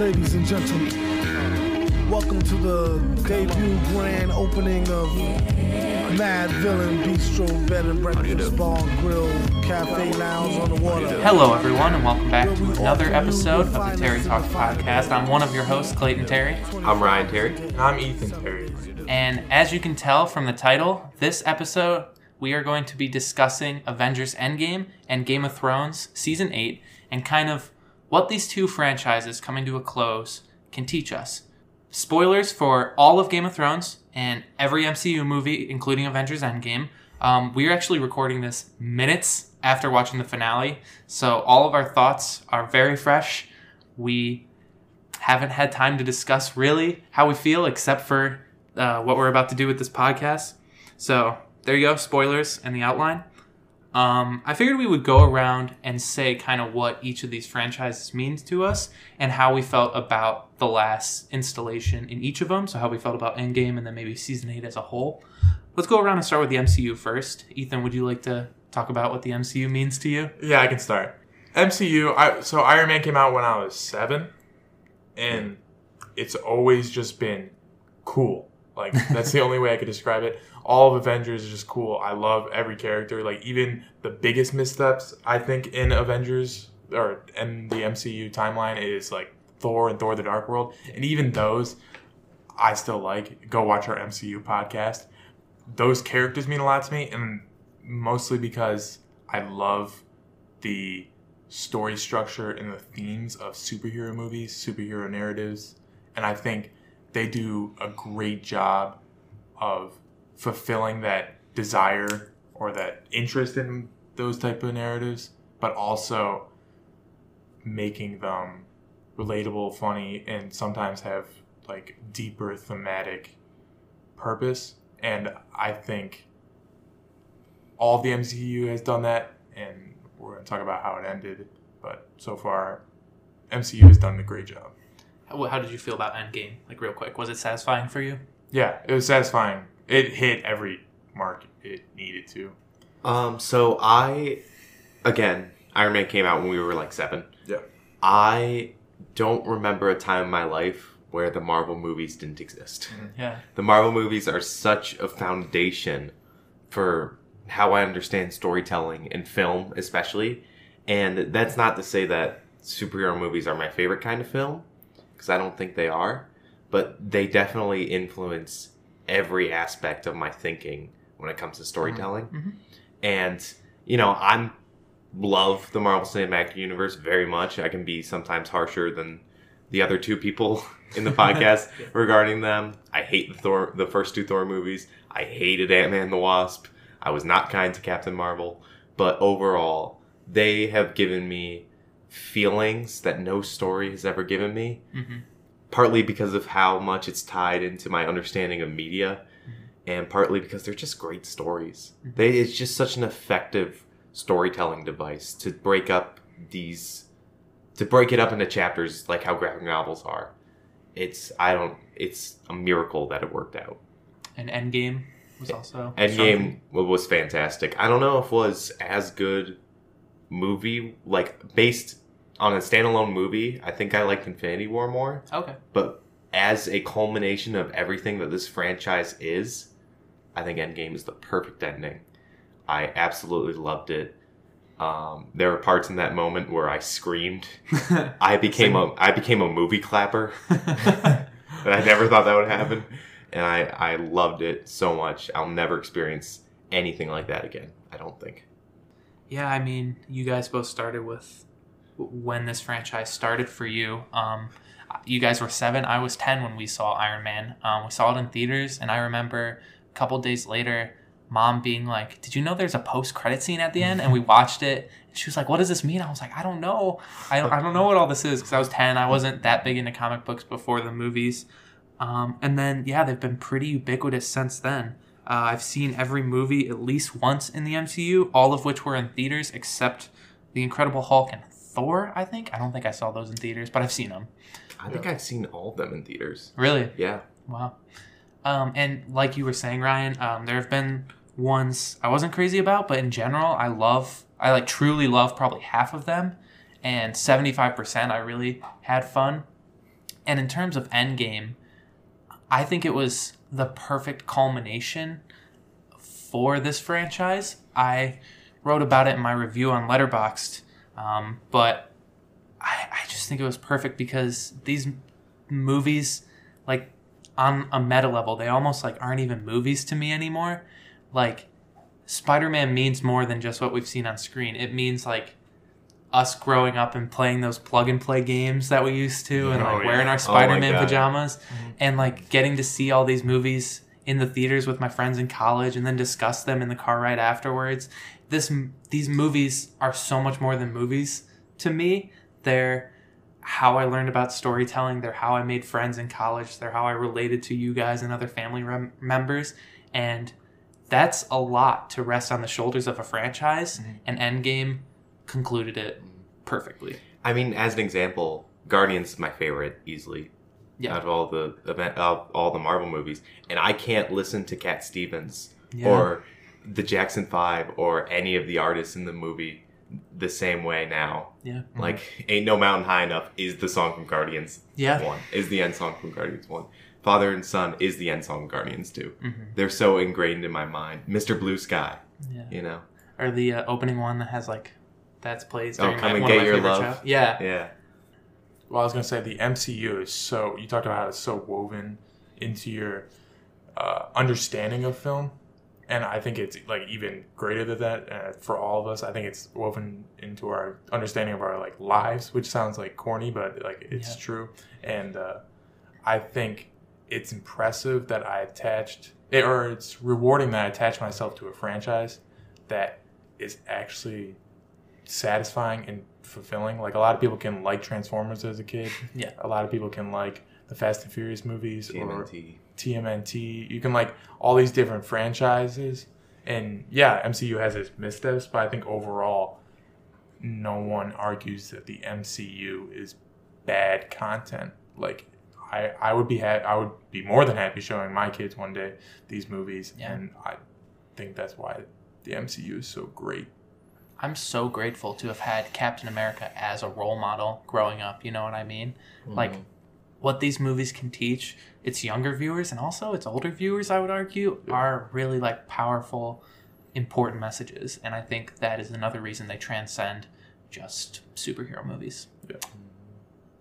ladies and gentlemen. Welcome to the debut grand opening of Mad Villain Bistro Bed and Breakfast Bar Grill Cafe Lounge on the water. Hello, everyone, and welcome back to another episode of the Terry Talk Podcast. I'm one of your hosts, Clayton Terry, I'm Ryan Terry. And I'm Ethan Terry. and as you can tell from the title, this episode we are going to be discussing Avengers Endgame and Game of Thrones Season 8 and kind of what these two franchises coming to a close can teach us. Spoilers for all of Game of Thrones and every MCU movie, including Avengers Endgame. Um, we are actually recording this minutes after watching the finale, so all of our thoughts are very fresh. We haven't had time to discuss really how we feel, except for uh, what we're about to do with this podcast. So there you go, spoilers and the outline. Um, I figured we would go around and say kind of what each of these franchises means to us and how we felt about the last installation in each of them. So how we felt about Endgame and then maybe season eight as a whole. Let's go around and start with the MCU first. Ethan, would you like to talk about what the MCU means to you? Yeah, I can start. MCU. I, so Iron Man came out when I was seven, and it's always just been cool. Like that's the only way I could describe it. All of Avengers is just cool. I love every character. Like even the biggest missteps I think in Avengers or in the MCU timeline is like Thor and Thor: The Dark World, and even those I still like. Go watch our MCU podcast. Those characters mean a lot to me, and mostly because I love the story structure and the themes of superhero movies, superhero narratives, and I think they do a great job of fulfilling that desire or that interest in those type of narratives, but also making them relatable, funny, and sometimes have like deeper thematic purpose. And I think all the MCU has done that, and we're going to talk about how it ended. But so far, MCU has done a great job. How, how did you feel about Endgame? Like real quick, was it satisfying for you? Yeah, it was satisfying. It hit every mark it needed to. Um, so I, again, Iron Man came out when we were like seven. Yeah. I don't remember a time in my life where the Marvel movies didn't exist. Yeah. The Marvel movies are such a foundation for how I understand storytelling and film, especially. And that's not to say that superhero movies are my favorite kind of film, because I don't think they are. But they definitely influence every aspect of my thinking when it comes to storytelling. Mhm. And, you know, I'm love the Marvel Cinematic Universe very much. I can be sometimes harsher than the other two people in the podcast regarding them. I hate the Thor, the first two Thor movies. I hated Ant Man the Wasp. I was not kind to Captain Marvel, but overall, they have given me feelings that no story has ever given me. hmm Partly because of how much it's tied into my understanding of media, and partly because they're just great stories. They it's just such an effective storytelling device to break up these to break it up into chapters like how graphic novels are. It's I don't it's a miracle that it worked out. And Endgame was also Endgame was fantastic. I don't know if it was as good movie like based on a standalone movie. I think I liked Infinity War more, Okay. but as a culmination of everything that this franchise is, I think Endgame is the perfect ending. I absolutely loved it. Um, there were parts in that moment where I screamed. I became a I became a movie clapper. And I never thought that would happen. And I, I loved it so much. I'll never experience anything like that again. I don't think. Yeah, I mean, you guys both started with when this franchise started for you. Um, you guys were seven. I was ten when we saw Iron Man. Um, we saw it in theaters, and I remember a couple days later, mom being like, "Did you know there's a post credit scene at the end?" And we watched it. And she was like, "What does this mean?" I was like, "I don't know. I don't, I don't know what all this is." Because I was ten. I wasn't that big into comic books before the movies. Um, and then yeah, they've been pretty ubiquitous since then. Uh, I've seen every movie at least once in the MCU, all of which were in theaters except The Incredible Hulk and Thor. I think I don't think I saw those in theaters, but I've seen them. I think I've seen all of them in theaters. Really? Yeah. Wow. Um, and like you were saying, Ryan, um, there have been ones I wasn't crazy about, but in general, I love, I like truly love probably half of them, and seventy five percent I really had fun. And in terms of Endgame, I think it was the perfect culmination for this franchise. I wrote about it in my review on Letterboxd, um, but I, I just think it was perfect because these movies, like on a meta level, they almost like aren't even movies to me anymore. Like Spider-Man means more than just what we've seen on screen. It means like us growing up and playing those plug and play games that we used to and Oh, like yeah. wearing our Spider-Man God. pajamas and like getting to see all these movies in the theaters with my friends in college and then discuss them in the car ride afterwards. This these movies are so much more than movies to me. They're how I learned about storytelling. They're how I made friends in college. They're how I related to you guys and other family rem- members. And that's a lot to rest on the shoulders of a franchise. Mm-hmm. And Endgame concluded it perfectly. I mean, as an example, Guardians is my favorite easily. Yeah. Out of all the event, all the Marvel movies, and I can't listen to Cat Stevens Yeah. or the Jackson Five or any of the artists in the movie the same way now. Yeah. Like, "Ain't No Mountain High Enough" is the song from Guardians Yeah. One. Is the end song from Guardians One. Father and Son is the end song of Guardians Two. Mhm. They're so ingrained in my mind. Mr. Blue Sky, Yeah. you know. Or the uh, opening one that has like that's plays Oh, during Come my, and one of Get my Your favorite Love. shows. Yeah. Yeah. Well, I was gonna say the MCU is so. You talked about how it's so woven into your uh, understanding of film, and I think it's like even greater than that uh, for all of us. I think it's woven into our understanding of our like lives, which sounds like corny, but like it's Yeah. true. And uh, I think it's impressive that I attached, it, or it's rewarding that I attached myself to a franchise that is actually satisfying and fulfilling. Like a lot of people can like Transformers as a kid. Yeah. A lot of people can like the Fast and Furious movies or TMNT. TMNT. You can like all these different franchises. And yeah, MCU has its missteps, but I think overall, no one argues that the MCU is bad content. Like, I, I would be ha- I would be more than happy showing my kids one day these movies, Yeah. and I think that's why the MCU is so great. I'm so grateful to have had Captain America as a role model growing up. You know what I mean? Like mm-hmm. What these movies can teach its younger viewers and also its older viewers, I would argue, are really like powerful, important messages. And I think that is another reason they transcend just superhero movies. Yeah.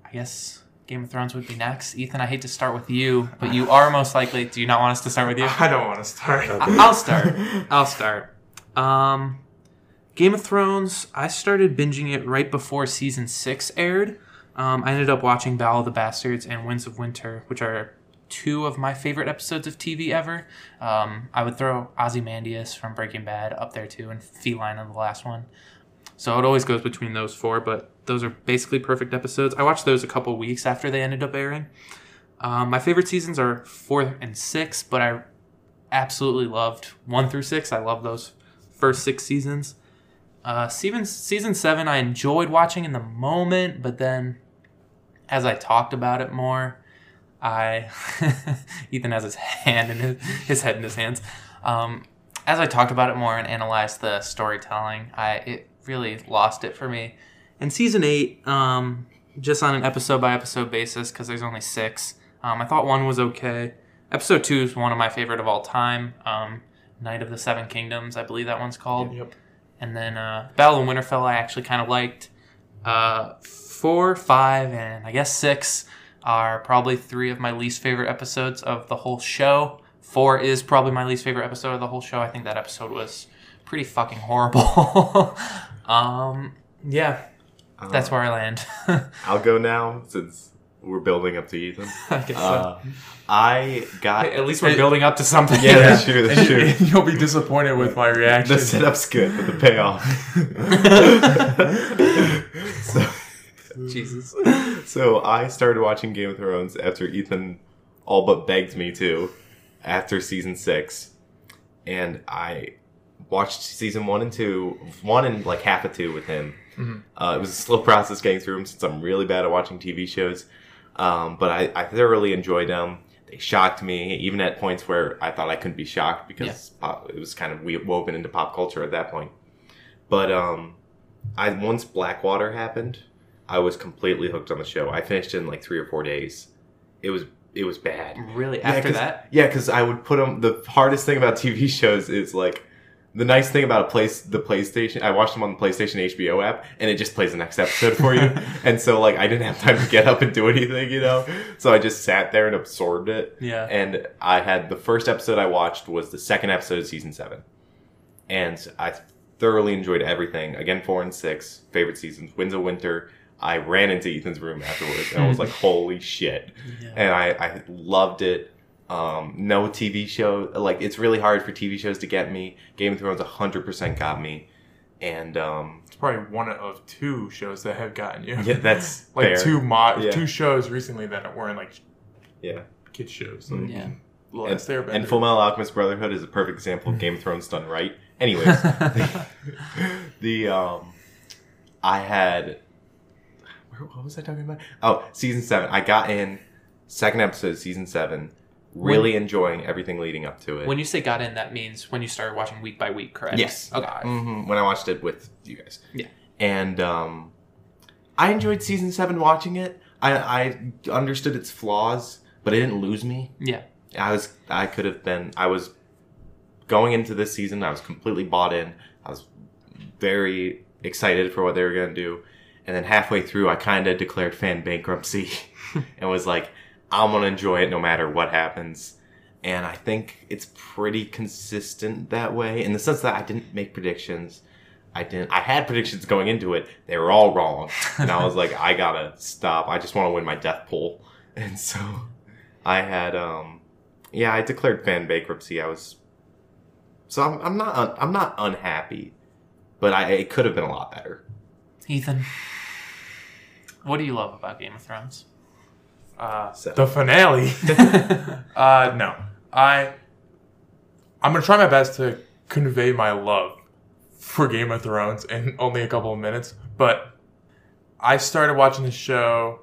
I guess Game of Thrones would be next. Ethan, I hate to start with you, but you are most likely. Do you not want us to start with you? I don't want to start. I- I'll start. I'll start. Um, Game of Thrones. I started binging it right before season six aired. Um, I ended up watching Battle of the Bastards and Winds of Winter, which are two of my favorite episodes of TV ever. Um, I would throw Ozymandias from Breaking Bad up there too, and Felina on the last one. So it always goes between those four, but those are basically perfect episodes. I watched those a couple weeks after they ended up airing. Um, my favorite seasons are four and six, but I absolutely loved one through six. I love those first six seasons. Uh, season season seven, I enjoyed watching in the moment, but then as I talked about it more, I Ethan has his hand in his, his head in his hands. Um, as I talked about it more and analyzed the storytelling, I it really lost it for me. In season eight, um, just on an episode by episode basis, because there's only six, um, I thought one was okay. Episode two is one of my favorite of all time. Um, Knight of the Seven Kingdoms, I believe that one's called. Yep. And then uh, Battle of Winterfell, I actually kind of liked. Uh, four, five, and I guess six are probably three of my least favorite episodes of the whole show. Four is probably my least favorite episode of the whole show. I think that episode was pretty fucking horrible. um, yeah, that's where I land. I'll go now since we're building up to Ethan. I guess so. Uh, I got At least we're building up to something. Yeah, that's true. That's And true. you, you'll be disappointed with my reaction. The setup's good, but the payoff. so, Jesus. so I started watching Game of Thrones after Ethan all but begged me to after season six, and I watched season one and two, one and like half of two with him. Uh, it was a slow process getting through them since I'm really bad at watching TV shows, um, but I, I thoroughly enjoyed them. They shocked me, even at points where I thought I couldn't be shocked because pop, it was kind of woven into pop culture at that point. But um, I once Blackwater happened, I was completely hooked on the show. I finished it in like three or four days. It was it was bad. Really? Yeah, After that? Yeah, because I would put them. The hardest thing about TV shows is like the nice thing about a place, the PlayStation. I watched them on the PlayStation HBO app, and it just plays the next episode for you. and so like I didn't have time to get up and do anything, you know. So I just sat there and absorbed it. Yeah. And I had the first episode I watched was the second episode of season seven, and I thoroughly enjoyed everything. Again, four and six favorite seasons. Winds of Winter. I ran into Ethan's room afterwards, and I was like, "Holy shit!" Yeah. and I, I loved it. Um, no TV show like it's really hard for TV shows to get me. Game of Thrones 100% got me, and um, It's probably one of two shows that have gotten you. yeah, that's like fair. two mod, Yeah. two shows recently that weren't like yeah. kid shows. Mm. Like, Yeah. Last Airbender. And Full Metal Alchemist Brotherhood is a perfect example of Game of Thrones done right. Anyways, the um, I had where, what was I talking about? Oh, season seven. I got in second episode, of season seven. Really enjoying everything leading up to it. when you say got in, that means when you started watching week by week, correct? Yes. Okay. hmm When I watched it with you guys. Yeah. And um, I enjoyed season seven watching it. I, I understood its flaws, but it didn't lose me. Yeah. I was I could have been I was going into this season. I was completely bought in. I was very excited for what they were gonna do, and then halfway through, I kind of declared fan bankruptcy and was like, I'm gonna enjoy it no matter what happens. And I think it's pretty consistent that way in the sense that I didn't make predictions. I didn't. I had predictions going into it. They were all wrong, and I was like, I gotta stop. I just want to win my death pool, and so I had um yeah, I declared fan bankruptcy. I was so I'm, I'm not un, I'm not unhappy, but I it could have been a lot better. Ethan, what do you love about Game of Thrones? uh, So- the finale. uh, no, I I'm gonna try my best to convey my love for Game of Thrones in only a couple of minutes. But I started watching the show.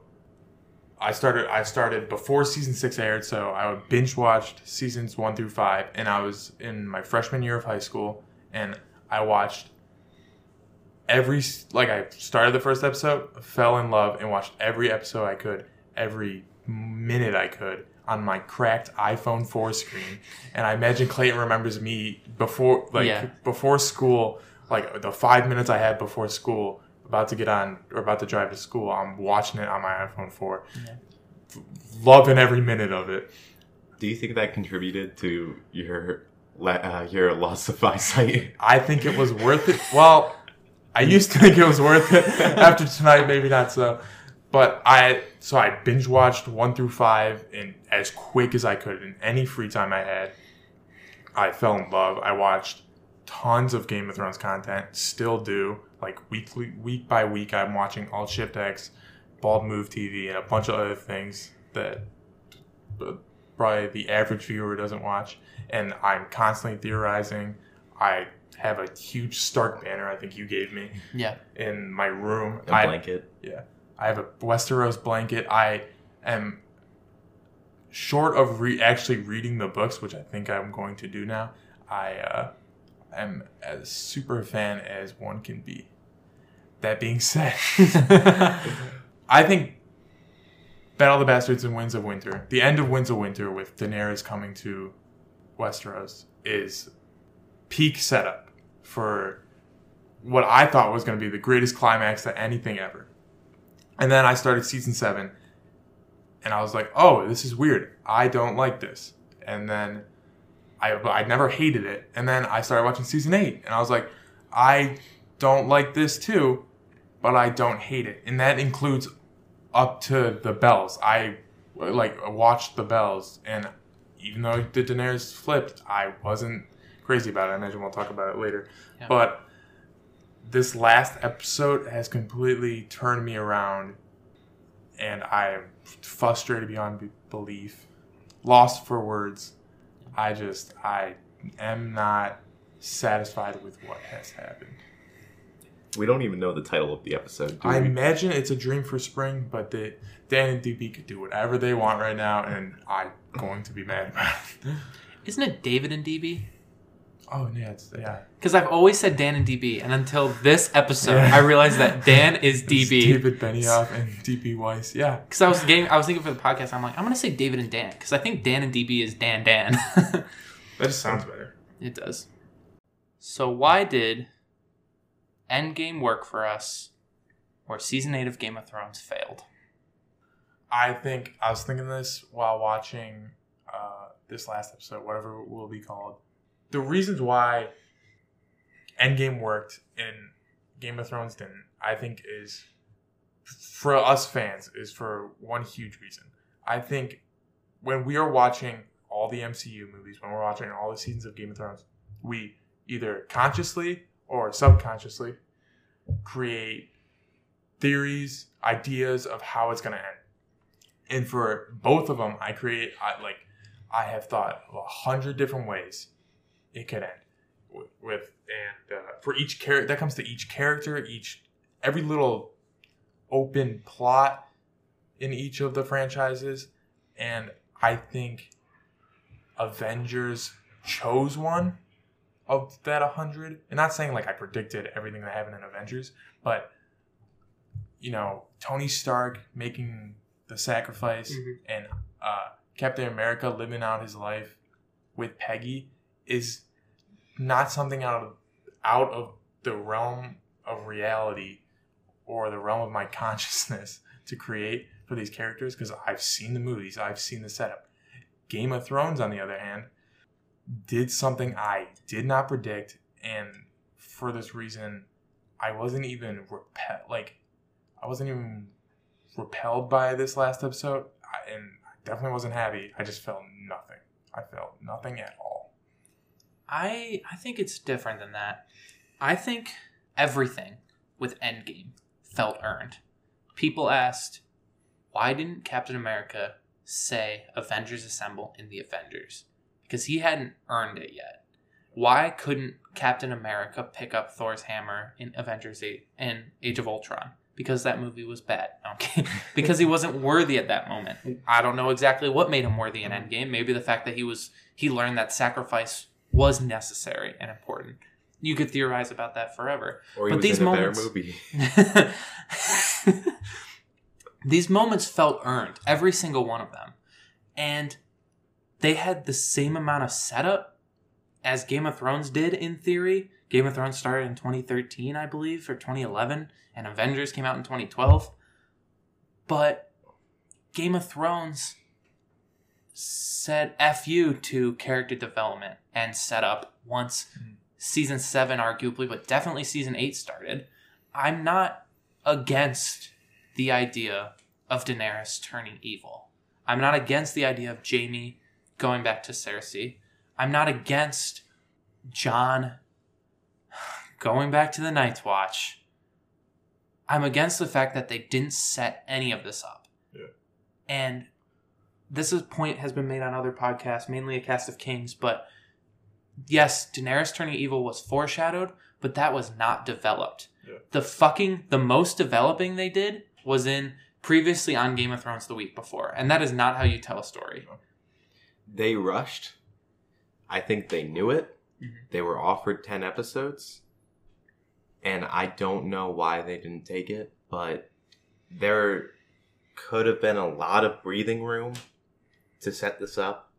I started I started before season six aired, so I would binge watched seasons one through five, and I was in my freshman year of high school, and I watched every like I started the first episode, fell in love, and watched every episode I could, every minute I could on my cracked iPhone 4 screen. And I imagine Clayton remembers me before like Yeah. before school, like the five minutes I had before school, about to get on or about to drive to school, I'm watching it on my iPhone 4. Yeah. Loving every minute of it. Do you think that contributed to your uh, your loss of eyesight? I think it was worth it. Well, I used to think it was worth it. After tonight, maybe not so. But I so I binge watched one through five in as quick as I could in any free time I had. I fell in love. I watched tons of Game of Thrones content. Still do like weekly, week by week. I'm watching Alt Shift X, Bald Move TV, and a bunch of other things that probably the average viewer doesn't watch. And I'm constantly theorizing. I have a huge Stark banner. I think you gave me Yeah. in my room. A I, blanket. yeah. I have a Westeros blanket. I am short of re- actually reading the books, which I think I'm going to do now. I uh, am as super fan as one can be. That being said, I think Battle of the Bastards and Winds of Winter, the end of Winds of Winter with Daenerys coming to Westeros, is peak setup for what I thought was going to be the greatest climax to anything ever. And then I started season seven, and I was like, "Oh, this is weird. I don't like this." And then I I never hated it. And then I started watching season eight, and I was like, "I don't like this too, but I don't hate it." And that includes up to the bells. I like watched the bells, and even though the Daenerys flipped, I wasn't crazy about it. I imagine we'll talk about it later. Yeah. But this last episode has completely turned me around, and I am frustrated beyond belief, lost for words. I just I am not satisfied with what has happened. We don't even know the title of the episode. Do I we? imagine it's a dream for spring, but the Dan and DB could do whatever they want right now, and I'm going to be mad about it. Isn't it David and DB? Oh yeah, it's, yeah. Because I've always said Dan and DB, and until this episode, Yeah. I realized that Dan is DB. David Benioff and DB Weiss. Yeah. Because I was getting, I was thinking for the podcast, I'm like, I'm gonna say David and Dan, because I think Dan and DB is Dan Dan. That just sounds better. it does. So why did Endgame work for us, where season eight of Game of Thrones failed? I think I was thinking this while watching uh, this last episode, whatever it will be called. The reasons why Endgame worked and Game of Thrones didn't, I think, is for us fans is for one huge reason. I think when we are watching all the MCU movies, when we're watching all the seasons of Game of Thrones, we either consciously or subconsciously create theories, ideas of how it's going to end and for both of them i create I, like i have thought a hundred different ways it could end with, with and uh, for each character that comes to each character each every little open plot in each of the franchises and i think avengers chose one of that 100 and not saying like i predicted everything that happened in avengers but you know tony stark making the sacrifice Mhm. and uh, Captain America living out his life with Peggy is not something out of out of the realm of reality or the realm of my consciousness to create for these characters because I've seen the movies, I've seen the setup. Game of Thrones, on the other hand, did something I did not predict, and for this reason, I wasn't even repel like I wasn't even repelled by this last episode, I, and I definitely wasn't happy. I just felt nothing. I felt nothing at all. I I think it's different than that. I think everything with Endgame felt earned. People asked, why didn't Captain America say Avengers Assemble in the Avengers? Because he hadn't earned it yet. Why couldn't Captain America pick up Thor's hammer in Avengers 8 in Age of Ultron? Because that movie was bad. Okay. because he wasn't worthy at that moment. I don't know exactly what made him worthy in Endgame. Maybe the fact that he was he learned that sacrifice was necessary and important. You could theorize about that forever. Or But these moments- movie. These moments felt earned, every single one of them. And they had the same amount of setup as Game of Thrones did in theory. Game of Thrones started in 2013, I believe, or 2011, and Avengers came out in 2012. But Game of Thrones said fu to character development and setup once season 7 arguably, but definitely season 8 started. I'm not against the idea of Daenerys turning evil. I'm not against the idea of Jaime going back to Cersei. I'm not against Jon going back to the Night's Watch. I'm against the fact that they didn't set any of this up. Yeah. And this is point has been made on other podcasts, mainly a cast of kings, but yes, Daenerys turning evil was foreshadowed, but that was not developed. Yeah. The fucking the most developing they did was in previously on Game of Thrones the week before, and that is not how you tell a story. they rushed. I think they knew it. Mhm. They were offered 10 episodes. And I don't know why they didn't take it, but there could have been a lot of breathing room to set this up.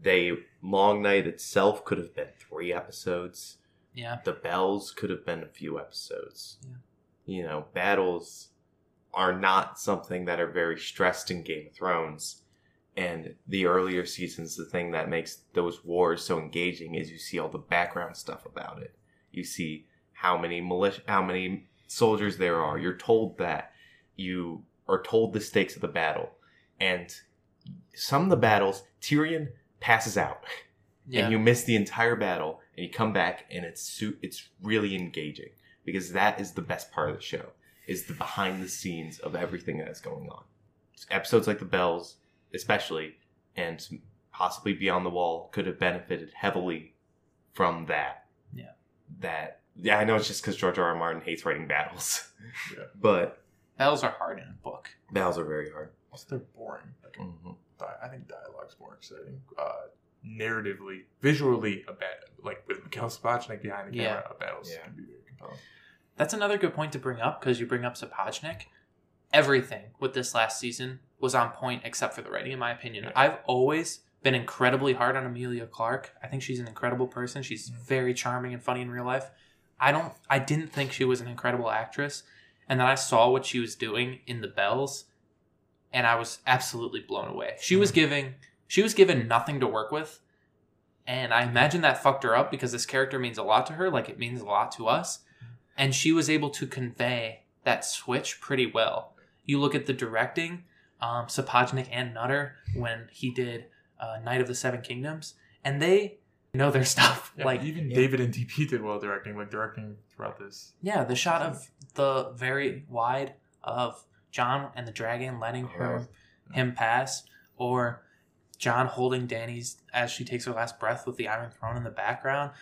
They Long Night itself could have been 3 episodes. Yeah. The Bells could have been a few episodes. Yeah. You know, battles are not something that are very stressed in Game of Thrones. And the earlier seasons, the thing that makes those wars so engaging is you see all the background stuff about it. You see how many militia, how many soldiers there are. You're told that. You are told the stakes of the battle. And some of the battles, Tyrion passes out Yeah. and you miss the entire battle and you come back and it's su- it's really engaging because that is the best part of the show is the behind the scenes of everything that is going on episodes like the bells especially and possibly beyond the wall could have benefited heavily from that Yeah. that yeah i know it's just because george r. r martin hates writing battles Yeah. but Battles are hard in a book. battles are very hard Also, they're boring. Like, hmm di- I think dialogue's more exciting. Uh, narratively, visually a bad like with Miguel Sapochnik behind the Yeah. camera, a battles Yeah. can be very compelling. That's another good point to bring up because you bring up Sapochnik. Everything with this last season was on point except for the writing, in my opinion. Yeah. I've always been incredibly hard on Emilia Clarke. I think she's an incredible person. She's Mhm. very charming and funny in real life. I don't I didn't think she was an incredible actress. And then I saw what she was doing in the bells and I was absolutely blown away. She was giving she was given nothing to work with. And I imagine that fucked her up because this character means a lot to her, like it means a lot to us. And she was able to convey that switch pretty well. You look at the directing, um, Sapochnik and Nutter when he did uh, Knight of the Seven Kingdoms, and they know their stuff. Yeah, like even yeah. David and DB did well directing, like directing throughout this. Yeah, the shot of the very wide of Jon and the dragon letting her him pass, or Jon holding Dany's as she takes her last breath with the Iron Throne in the background.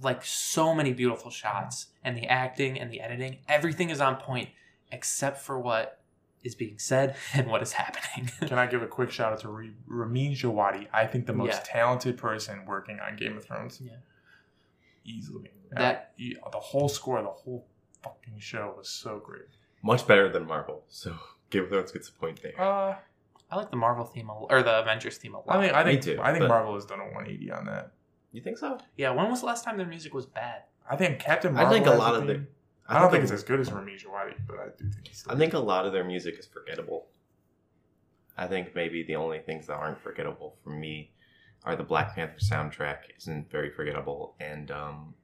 Like so many beautiful shots, and the acting and the editing, everything is on point except for what is being said and what is happening. Can I give a quick shout out to Re- Ramin Djawadi? I think the most Yeah. talented person working on Game of Thrones. Yeah. Easily. That- e- the whole score, the whole fucking show was so great. Much better than Marvel. So Game of Thrones gets a point there. Uh, I like the Marvel theme a, or the Avengers theme a lot. I think I think too, I think but- Marvel has done a 180 on that. You think so? yeah, when was the last time their music was bad? I think Captain Marvel I think a has lot of theme. the- I, don't think a- it's as good as Ramin Djawadi, but I do think it's. Still I think a lot of their music is forgettable. I think maybe the only things that aren't forgettable for me are the Black Panther soundtrack isn't very forgettable, and um,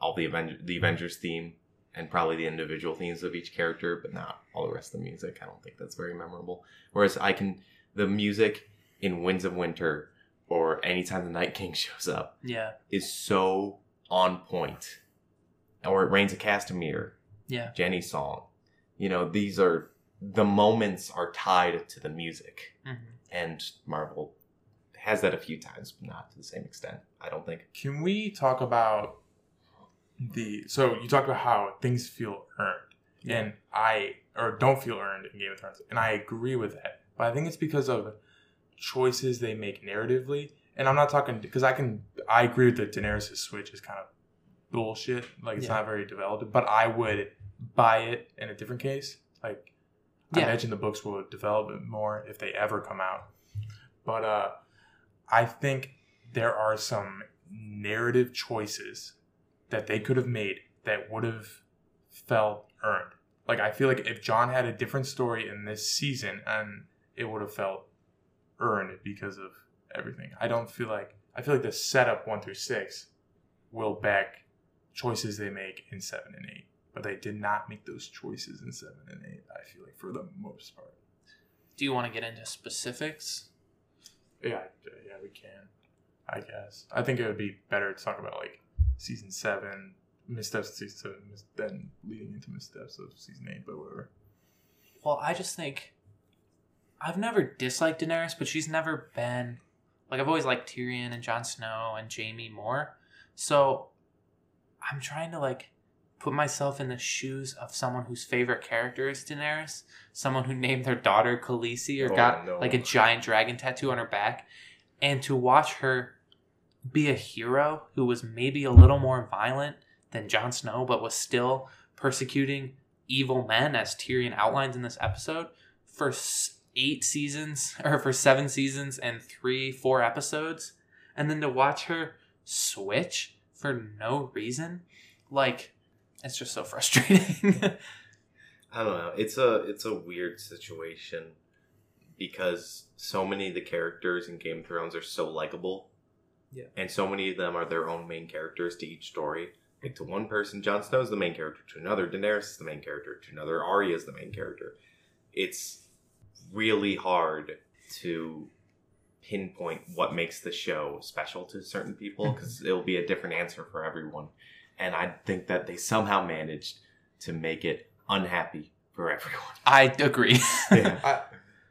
all the Aven- the Avengers theme, and probably the individual themes of each character, but not all the rest of the music. I don't think that's very memorable. Whereas I can the music in Winds of Winter or anytime the Night King shows up Yeah, is so on point. Or it rains a Castamere. yeah. Jenny's song. You know, these are the moments are tied to the music, hmm and Marvel has that a few times, but not to the same extent. I don't think. Can we talk about the? So you talked about how things feel earned, Yeah. and I or don't feel earned in Game of Thrones, and I agree with that. But I think it's because of choices they make narratively, and I'm not talking because I can. I agree with that Daenerys' switch is kind of bullshit. Like it's Yeah. not very developed, but I would buy it in a different case. Like I imagine the books will develop it more if they ever come out. But uh I think there are some narrative choices that they could have made that would have felt earned. Like I feel like if Jon had a different story in this season and it would have felt earned because of everything. I don't feel like I feel like the setup one through six will back choices they make in seven and eight. But they did not make those choices in seven and eight, I feel like for the most part. Do you want to get into specifics? Yeah, yeah, we can. I guess. I think it would be better to talk about like season seven, missteps of season seven, mis- than leading into missteps of season eight. But whatever. Well, I just think I've never disliked Daenerys, but she's never been like I've always liked Tyrion and Jon Snow and Jaime more. So I'm trying to like put myself in the shoes of someone whose favorite character is Daenerys, someone who named their daughter Khaleesi or Oh, got no. like a giant dragon tattoo on her back, and to watch her be a hero who was maybe a little more violent than Jon Snow, but was still persecuting evil men, as Tyrion outlines in this episode, for eight seasons or for seven seasons and three, four episodes, and then to watch her switch for no reason, like it's just so frustrating. I don't know. It's a it's a weird situation because so many of the characters in Game of Thrones are so likable. Yeah. And so many of them are their own main characters to each story. Like to one person, Jon Snow is the main character. To another, Daenerys is the main character. To another, Arya is the main character. It's really hard to pinpoint what makes the show special to certain people mm-hmm. because it'll be a different answer for everyone. And I think that they somehow managed to make it unhappy for everyone. I agree. Yeah. I,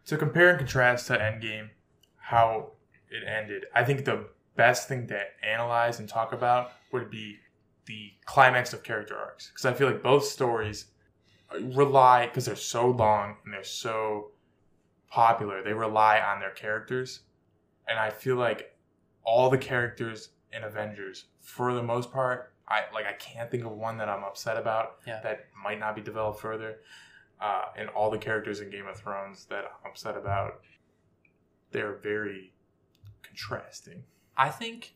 to compare and contrast to Endgame, how it ended, I think the best thing to analyze and talk about would be the climax of character arcs. Because I feel like both stories rely, because they're so long and they're so popular, they rely on their characters. And I feel like all the characters in Avengers, for the most part, I like I can't think of one that I'm upset about Yeah. that might not be developed further. Uh, and all the characters in Game of Thrones that I'm upset about, they're very contrasting. I think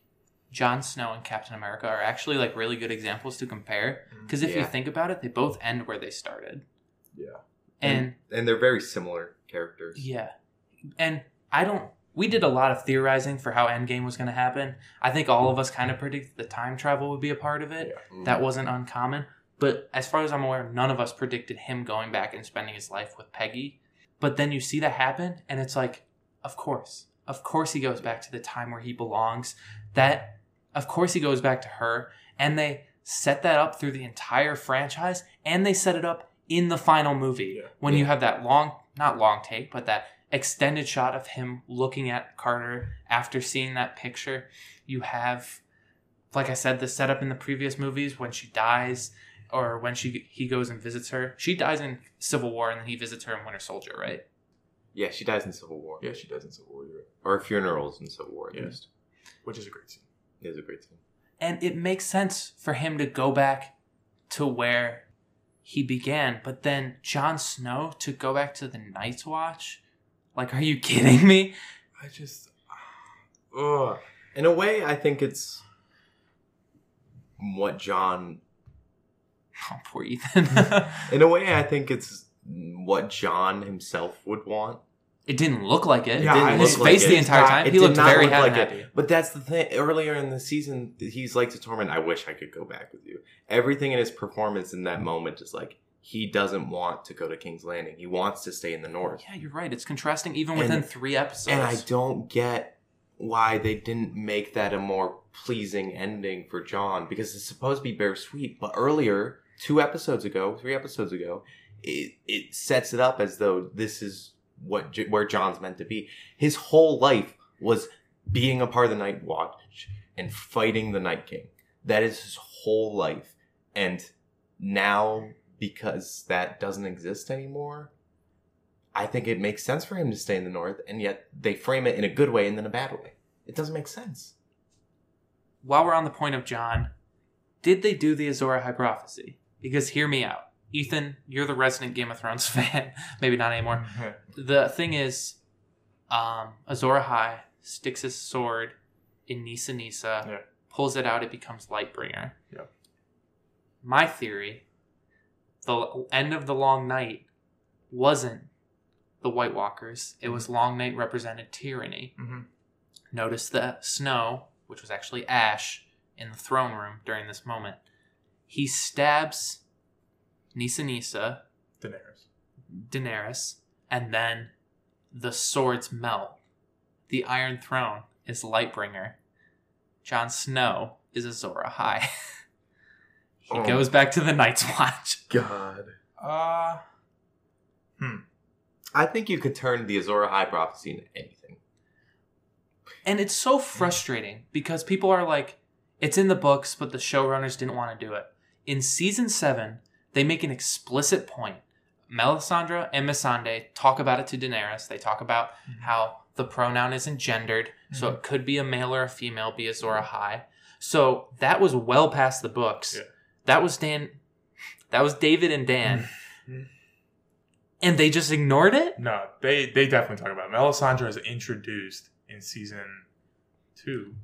Jon Snow and Captain America are actually like really good examples to compare because if you think about it, they both end where they started. Yeah. And and they're very similar characters. yeah, and I don't. We did a lot of theorizing for how Endgame was going to happen. I think all of us kind of predicted the time travel would be a part of it. Mm. That wasn't uncommon. But as far as I'm aware, none of us predicted him going back and spending his life with Peggy. But then you see that happen, and it's like, of course. Of course he goes back to the time where he belongs. That, of course he goes back to her. And they set that up through the entire franchise, and they set it up in the final movie. Yeah. When you have that long, not long take, but that extended shot of him looking at Carter after seeing that picture. You have like I said, the setup in the previous movies when she dies or when she he goes and visits her. She dies in Civil War and then he visits her in Winter Soldier, right? Yeah, she dies in Civil War. Yeah, she does in Civil War, you're right. Or funerals in Civil War, at Yeah. least. which is a great scene. It is a great scene. And it makes sense for him to go back to where he began, but then Jon Snow to go back to the Night's Watch? Like are you kidding me? I just, uh, ugh. In a way, I think it's what Jon. Oh, poor Ethan. In a way, I think it's what Jon himself would want. it didn't look like it. Yeah, didn't his look face like the it. entire time. It he did looked not very look happy. like it. But that's the thing. Earlier in the season, he's like to Tormund. I wish I could go back with you. Everything in his performance in that moment is like he doesn't want to go to King's Landing. He wants to stay in the North. Yeah, you're right. It's contrasting even And- within three episodes. And I don't get why they didn't make that a more pleasing ending for Jon because it's supposed to be bittersweet. But earlier, two episodes ago, three episodes ago, it it sets it up as though this is what where Jon's meant to be. His whole life was being a part of the Night Watch and fighting the Night King. That is his whole life. And now, because that doesn't exist anymore, I think it makes sense for him to stay in the North, and yet they frame it in a good way and then a bad way. It doesn't make sense. while we're on the point of Jon, did they do the Azor Ahai prophecy? Because hear me out. Ethan, you're the resident Game of Thrones fan. Maybe not anymore. The thing is, um, Azor Ahai sticks his sword in Nissa Nissa, Yeah. pulls it out, it becomes Lightbringer. Yeah. My theory, the end of the Long Night wasn't the White Walkers. It was Long Night represented tyranny. hmm Notice the snow, which was actually ash, in the throne room during this moment. He stabs Nissa Nissa, Daenerys. Daenerys, and then the swords melt. The Iron Throne is Lightbringer. Jon Snow is Azor Ahai. he Oh. goes back to the Night's Watch. God. Uh, I think you could turn the Azor Ahai prophecy into anything. And it's so frustrating because people are like, it's in the books, but the showrunners didn't want to do it. In season seven, they make an explicit point. Melisandre and Missandei talk about it to Daenerys. They talk about how the pronoun isn't gendered, so it could be a male or a female, be Azor Ahai. So that was well past the books. Yeah. That was Dan. That was David and Dan. Mhm. and they just ignored it? no, they they definitely talk about it. Melisandre is introduced in season two.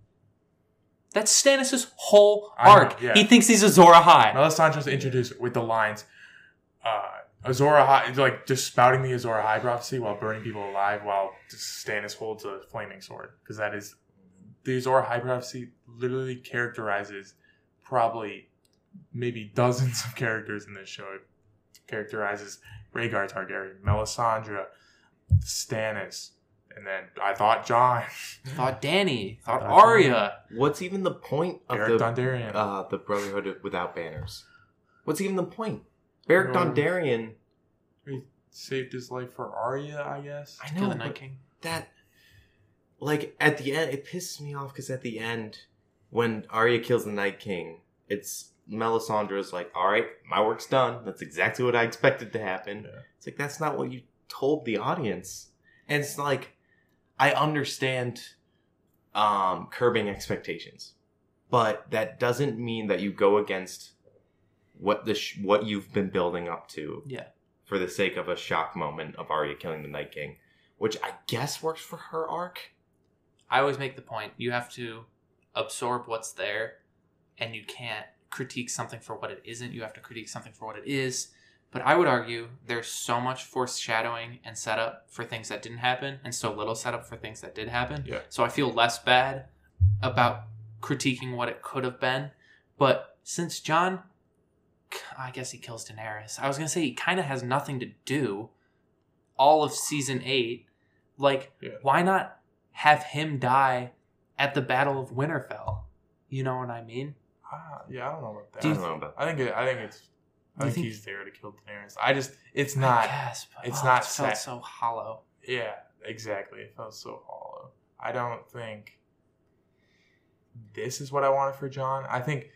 That's Stannis' whole I know, arc. yeah. He thinks he's Azor Ahai. Melisandre is introduced with the lines, uh, Azor Ahai, like just spouting the Azor Ahai prophecy while burning people alive while Stannis holds a flaming sword. Because that is, the Azor Ahai prophecy literally characterizes probably maybe dozens of characters in this show. It characterizes Rhaegar Targaryen, Melisandre, Stannis, and then I thought Jon, Thought Dany. Thought Thought Arya. What's even the point of Eric the Dondarrion. uh, the Brotherhood without banners? What's even the point? Beric Dondarrion. he saved his life for Arya, I guess. I know the Night King. that. Like at the end, it pisses me off because at the end, when Arya kills the Night King, it's Melisandre's like, "All right, my work's done. That's exactly what I expected to happen." Yeah. It's like that's not what you told the audience, and it's like, I understand um, curbing expectations, but that doesn't mean that you go against what the sh- what you've been building up to Yeah. for the sake of a shock moment of Arya killing the Night King, which I guess works for her arc. I always make the point you have to absorb what's there and you can't critique something for what it isn't. You have to critique something for what it is. But I would argue there's so much foreshadowing and setup for things that didn't happen and so little setup for things that did happen. Yeah. So I feel less bad about critiquing what it could have been. But since Jon, I guess he kills Daenerys, I was going to say he kind of has nothing to do all of season eight. Like, Yeah. why not have him die at the Battle of Winterfell? You know what I mean? Ah, yeah, I don't know about that. Do I don't know about I think it, I think it's I think, he's there to kill Daenerys. I just it's not guess, it's oh, not it felt set. so hollow. yeah, exactly. It felt so hollow. I don't think this is what I wanted for Jon. I think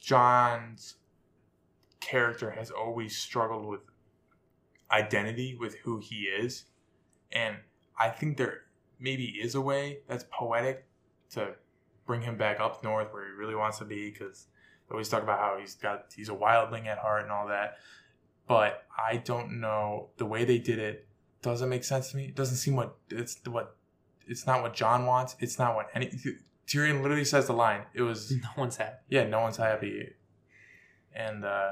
Jon's character has always struggled with identity with who he is. And I think there maybe is a way that's poetic to bring him back up north where he really wants to be because they always talk about how he's got he's a wildling at heart and all that. But I don't know the way they did it doesn't make sense to me. It doesn't seem what it's what it's not what Jon wants. It's not what any Tyrion literally says the line. It was No one's happy. yeah, no one's happy. And uh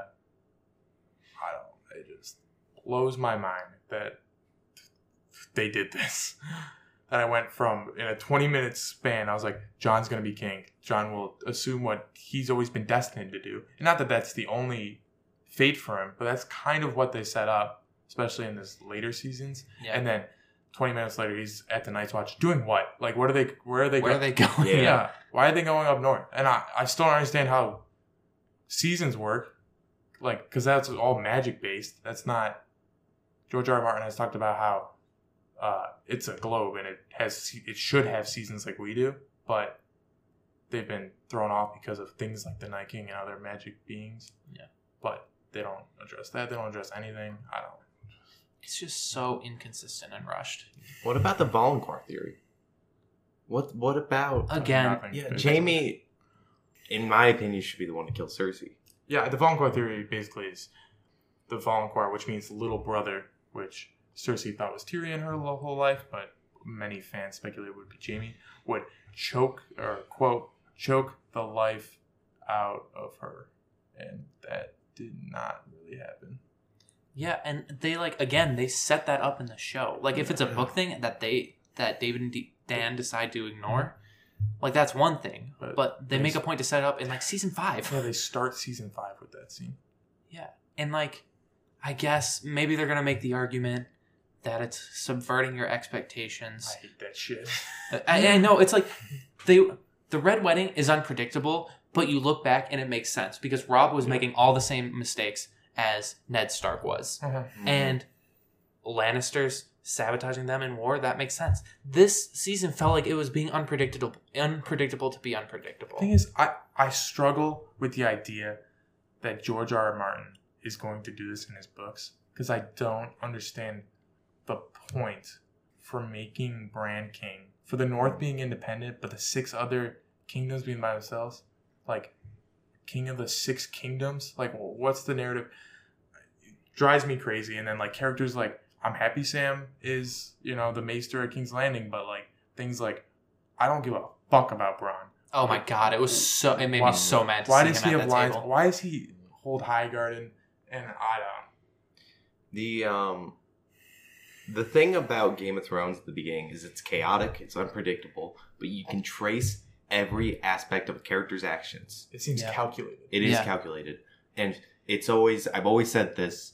I don't it just blows my mind that they did this. That I went from in a 20 minute span, I was like, Jon's gonna be king. Jon will assume what he's always been destined to do. And not that that's the only fate for him, but that's kind of what they set up, especially in this later seasons. Yeah. And then 20 minutes later, he's at the Night's Watch doing what? Like, what are they? Where are they? Going? Where go- are they going? Yeah. yeah. Why are they going up north? And I, I still don't understand how seasons work. Like, because that's all magic based. That's not. George R. R. Martin has talked about how uh, it's a globe and it has it should have seasons like we do, but they've been thrown off because of things like the Night King and other magic beings. Yeah. But they don't address that. They don't address anything. I don't. It's just so inconsistent and rushed. What about the valonqar theory? What What about Again, yeah, Jaime? In my opinion, should be the one to kill Cersei. Yeah, the valonqar theory basically is the valonqar, which means little brother, which Cersei thought was Tyrion her whole life, but many fans speculated would be Jaime, would choke, or quote, choke the life out of her. And that did not really happen. Yeah, and they like again they set that up in the show. Like if it's a book thing that they that David and D- Dan decide to ignore, mm-hmm. like that's one thing. But But they they make a point to set it up in like season five. Yeah, they start season five with that scene. Yeah, and like I guess maybe they're gonna make the argument that it's subverting your expectations. I hate that shit. I, I know it's like they the red wedding is unpredictable, but you look back and it makes sense because Robb was Yeah. making all the same mistakes as Ned Stark was. Mm-hmm. and Lannisters sabotaging them in war. That makes sense. This season felt like it was being unpredictable, unpredictable to be unpredictable. The thing is, I, I struggle with the idea that George R. R. Martin is going to do this in his books because I don't understand the point for making Bran king for the North being independent, but the six other kingdoms being by themselves. Like king of the six kingdoms. Like, what's the narrative? It drives me crazy. And then like characters like I'm happy Sam is you know the Maester at King's Landing, but like things like I don't give a fuck about Bronn. oh my god, it was so. It made Why- me so mad. To Why see does him he at have that lines? table. Why does he hold Highgarden? And I don't. The um, the thing about Game of Thrones at the beginning is it's chaotic, it's unpredictable, but you can trace every aspect of a character's actions. It seems Yeah. calculated. It is Yeah. calculated, and it's always. I've always said this.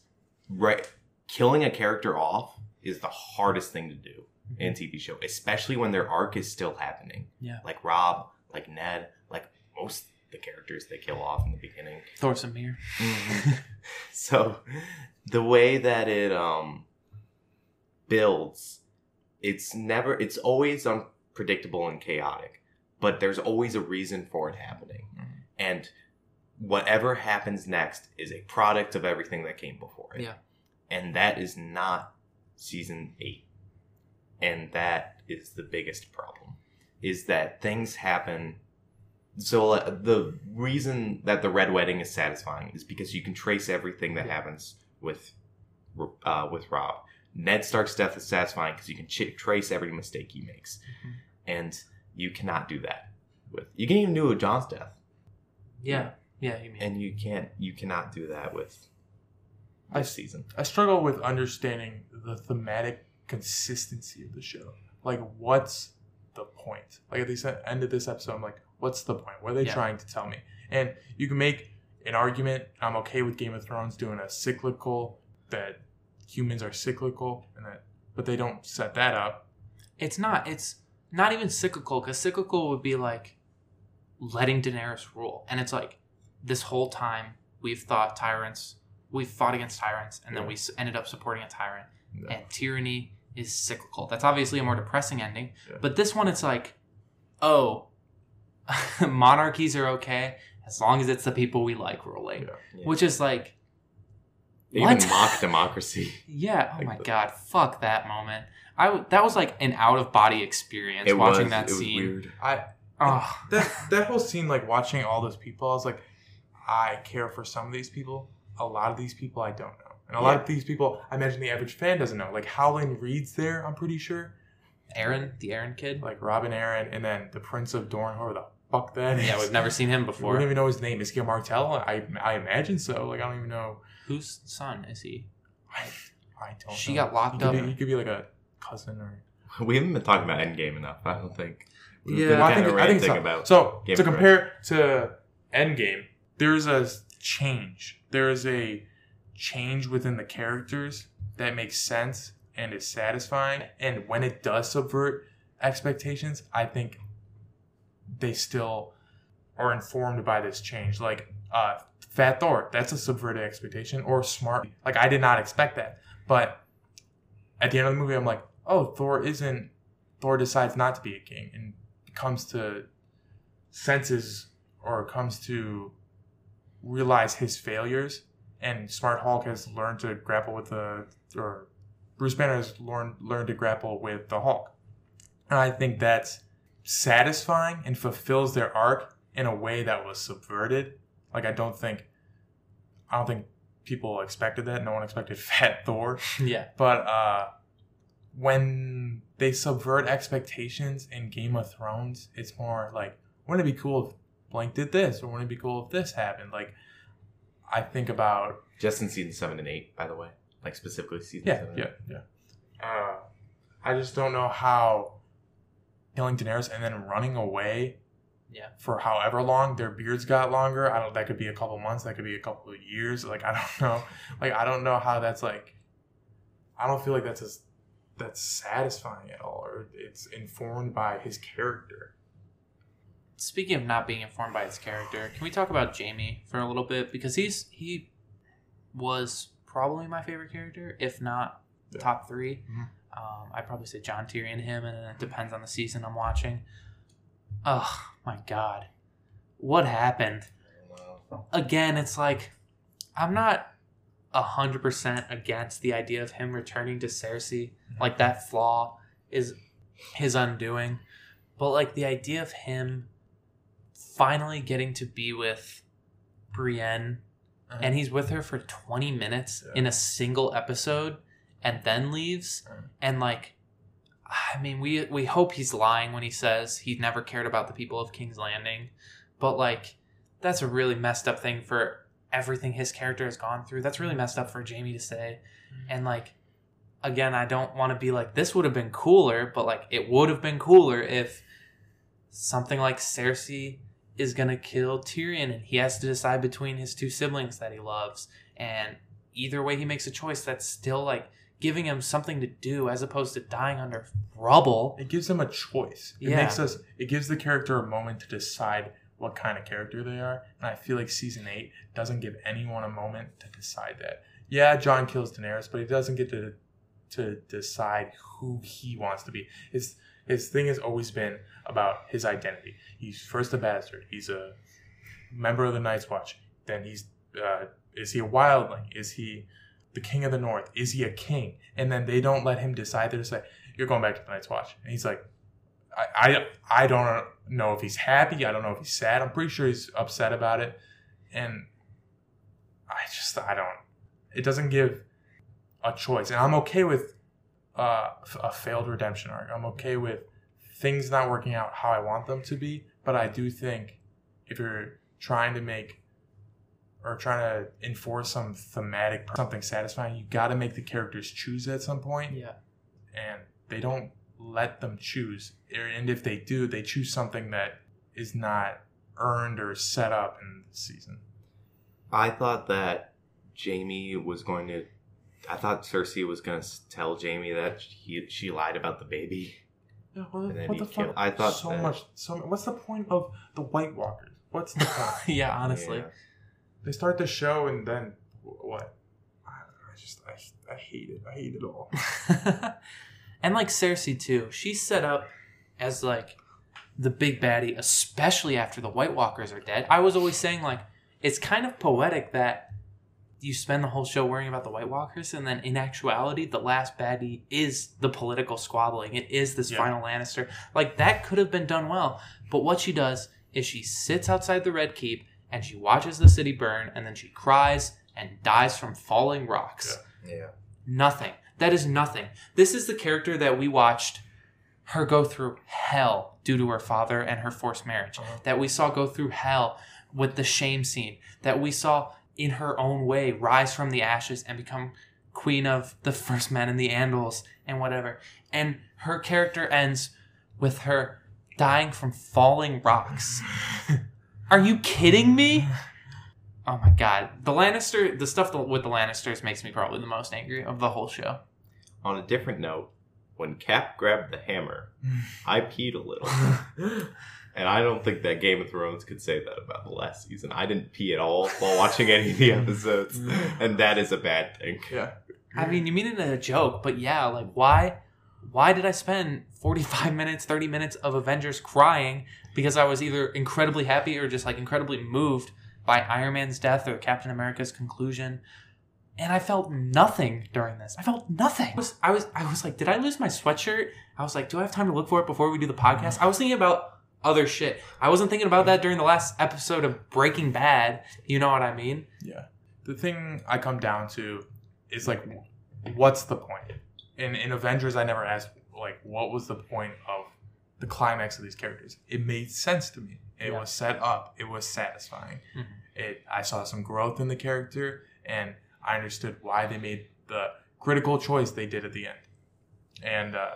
Right, killing a character off is the hardest thing to do in a TV show, especially when their arc is still happening. Yeah. like Robb, like Ned, like most of the characters they kill off in the beginning. Thoros of Myr. so the way that it um builds it's never it's always unpredictable and chaotic but there's always a reason for it happening Mhm. and whatever happens next is a product of everything that came before it Yeah. and that is not season 8 and that is the biggest problem is that things happen. So uh, the reason that the red wedding is satisfying is because you can trace everything that happens with uh, with Robb. Ned Stark's death is satisfying because you can ch- trace every mistake he makes, Mhm. and you cannot do that with. You can even do it with Jon's death, Yeah, yeah. You mean and you can't. You cannot do that with I season. I struggle with understanding the thematic consistency of the show. Like, what's the point? Like at the end of this episode, I'm like, what's the point? What are they Yeah. trying to tell me? And you can make an argument. I'm okay with Game of Thrones doing a cyclical that humans are cyclical, and that, but they don't set that up. it's not. It's not even cyclical because cyclical would be like letting Daenerys rule, and it's like this whole time we've thought tyrants, we've fought against tyrants, and then Yeah. we ended up supporting a tyrant. Yeah. And tyranny is cyclical. That's obviously a more depressing ending, Yeah. but this one it's like, oh, monarchies are okay as long as it's the people we like ruling, which is like. They What? even mock democracy. Yeah. Oh Like my the- god. Fuck that moment. I w- that was like an out of body experience watching was, that it was scene. weird. I Oh, that that whole scene, like watching all those people, I was like, I care for some of these people. A lot of these people, I don't know, and a lot of these people, I imagine the average fan doesn't know. Like Howland Reed's there, I'm pretty sure. Arryn, the Arryn kid. Like Robin Arryn, and then the Prince of Dorne, whoever the fuck that is. Yeah, we've never seen him before. We don't even know his name. Is he a Martell? I I imagine so. Like I don't even know. Whose son is he? I, I don't. She know. got locked he could up. Be, he could be like a cousin or. We haven't been talking about Endgame enough. I don't think. We've Yeah. been I think, of I think so. about. so Game to of compare to Endgame, there's a change. There is a change within the characters that makes sense and is satisfying. And when it does subvert expectations, I think they still are informed by this change. Like uh, Fat Thor, that's a subverted expectation, or Smart. Like I did not expect that, but at the end of the movie, I'm like, oh, Thor isn't. Thor decides not to be a king and comes to senses or comes to realize his failures and smart hulk has learned to grapple with the or bruce banner has learned learned to grapple with the hulk and i think that's satisfying and fulfills their arc in a way that was subverted like i don't think i don't think people expected that no one expected fat thor yeah. but uh, when they subvert expectations in Game of Thrones, it's more like, wouldn't it be cool if blank did this, or wouldn't it be cool if this happened? Like, I think about Just in season seven and eight, by the way, like specifically season yeah, seven. and yeah, yeah. Uh, I just don't know how killing Daenerys and then running away. Yeah. For however long their beards got longer, I don't. That could be a couple months. That could be a couple of years. Like I don't know. Like I don't know how that's like. I don't feel like that's as that's satisfying at all, or it's informed by his character. Speaking of not being informed by his character, can we talk about Jaime for a little bit because he's he was probably my favorite character, if not Yeah. top 3 Mhm. Um, I'd probably say Jon Tyrion, him, and it depends on the season I'm watching. Oh my god, what happened? Again, it's like I'm not a hundred percent against the idea of him returning to Cersei. Like that flaw is his undoing, but like the idea of him finally getting to be with Brienne, Uh-huh. and he's with her for 20 minutes Yeah. in a single episode, and then leaves, Uh-huh. and like. I mean, we we hope he's lying when he says he never cared about the people of King's Landing, but like that's a really messed up thing for everything his character has gone through. That's really messed up for Jaime to say. Mm-hmm. And like again, I don't want to be like this would have been cooler, but like it would have been cooler if something like Cersei is going to kill Tyrion and he has to decide between his two siblings that he loves and either way he makes a choice that's still like giving him something to do as opposed to dying under rubble. It gives them a choice. It Yeah. makes us. It gives the character a moment to decide what kind of character they are, and I feel like season eight doesn't give anyone a moment to decide that. Yeah, Jon kills Daenerys, but he doesn't get to to decide who he wants to be. His his thing has always been about his identity. He's first a bastard. He's a member of the Night's Watch. Then he's uh, is he a wildling? Is he the king of the north? Is he a king? And then they don't let him decide. They're just say, "You're going back to the Night's Watch," and he's like, I, I I don't know if he's happy. I don't know if he's sad. I'm pretty sure he's upset about it, and I just I don't. It doesn't give a choice, and I'm okay with uh, a failed redemption arc. I'm okay with things not working out how I want them to be, but I do think if you're trying to make or trying to enforce some thematic something satisfying, you got to make the characters choose at some point, Yeah. and they don't let them choose. And if they do, they choose something that is not earned or set up in the season. I thought that Jaime was going to. I thought Cersei was going to tell Jaime that he, she lied about the baby. Yeah, what, what he the fuck? I thought so that- much. So what's the point of the White Walkers? What's the point? yeah, honestly. Yeah. They start the show and then what? I, I just I, I hate it. I hate it all. and like Cersei too, she's set up as like the big baddie, especially after the White Walkers are dead. I was always saying like it's kind of poetic that you spend the whole show worrying about the White Walkers, and then in actuality, the last baddie is the political squabbling. It is this Yeah. final Lannister. Like that could have been done well, but what she does is she sits outside the Red Keep and she watches the city burn, and then she cries and dies from falling rocks. Yeah. Nothing. That is nothing. This is the character that we watched her go through hell due to her father and her forced marriage. Uh-huh. That we saw go through hell with the shame scene. That we saw in her own way rise from the ashes and become queen of the first men in the Andals and whatever. And her character ends with her dying from falling rocks. Are you kidding me? Oh my god. The Lannister, the stuff with the Lannisters makes me probably the most angry of the whole show. On a different note, when Cap grabbed the hammer, I peed a little. And I don't think that Game of Thrones could say that about the last season. I didn't pee at all while watching any of the episodes, and that is a bad thing. yeah. I mean, you mean it in a joke, but yeah, like why why did I spend 45 minutes, 30 minutes of Avengers crying because I was either incredibly happy or just like incredibly moved by Iron Man's death or Captain America's conclusion? And I felt nothing during this. I felt nothing. I was, I was I was like, did I lose my sweatshirt? I was like, do I have time to look for it before we do the podcast? I was thinking about other shit. I wasn't thinking about that during the last episode of Breaking Bad. You know what I mean? Yeah. The thing I come down to is like, what's the point? In in Avengers, I never asked like, what was the point of the climax of these characters? It made sense to me. It Yeah. was set up. It was satisfying. Mhm. It. I saw some growth in the character, and I understood why they made the critical choice they did at the end. And uh,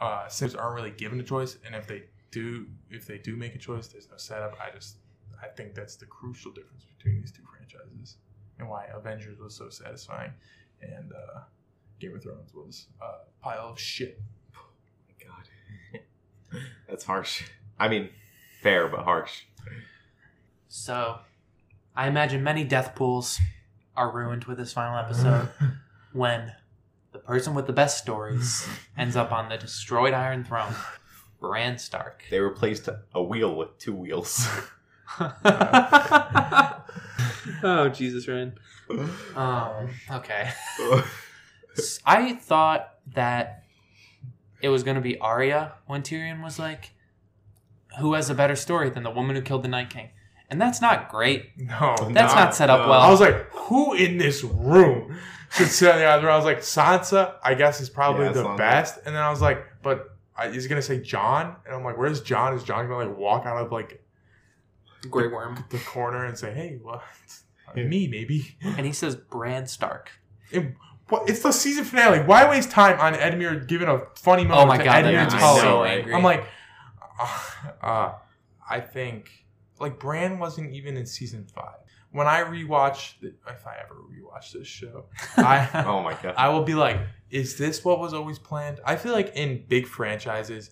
uh, Sims aren't really given a choice, and if they do, if they do make a choice, there's no setup. I just I think that's the crucial difference between these two franchises and why Avengers was so satisfying and uh, Game of Thrones was a pile of shit. Oh my god. That's harsh. I mean, fair, but harsh. So, I imagine many death pools are ruined with this final episode when the person with the best stories ends up on the destroyed Iron Throne, Bran Stark. They replaced a wheel with two wheels. oh Jesus, Ryan. Um, okay. I thought that it was going to be Arya when Tyrion was like, "Who has a better story than the woman who killed the Night King?" And that's not great. no, That's not set up no. well. I was like, who in this room should sit on the other? I was like, Sansa, I guess is probably Yeah, the Sansa. best. And then I was like, but I, is gonna say Jon? And I'm like, where's Jon? Is Jon gonna like walk out of like Grey Worm. the corner and say, hey, what? Me maybe. And he says Bran Stark. It, what, it's the season finale. Why waste time on Edmure giving a funny moment Oh my to god, Edmure Tully? so angry. I'm like, uh, uh, I think like Bran wasn't even in season five. When I rewatch, the, if I ever rewatch this show, I oh my god. I will be like, is this what was always planned? I feel like in big franchises,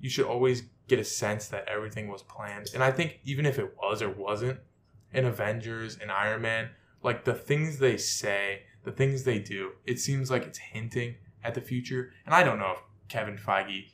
you should always get a sense that everything was planned. And I think even if it was or wasn't, in Avengers and Iron Man, like the things they say, the things they do, it seems like it's hinting at the future. And I don't know if Kevin Feige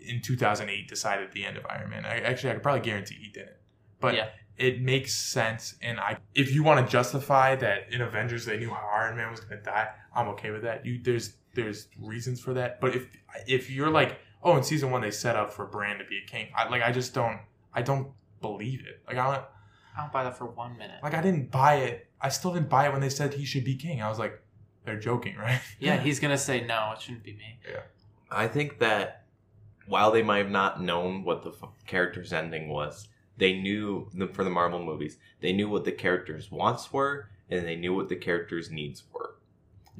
in 2008 decided the end of Iron Man. I actually I could probably guarantee he didn't. But Yeah. it makes sense and I if you want to justify that in Avengers they knew how Iron Man was going to die, I'm okay with that. You there's there's reasons for that. But if if you're like oh, in season one they set up for Bran to be a king. I, like I just don't, I don't believe it. Like I don't, I don't buy that for one minute. like I didn't buy it. I still didn't buy it when they said he should be king. I was like, they're joking, right? Yeah, he's gonna say no. It shouldn't be me. Yeah, I think that while they might have not known what the f- character's ending was, they knew the- for the Marvel movies, they knew what the character's wants were, and they knew what the character's needs were.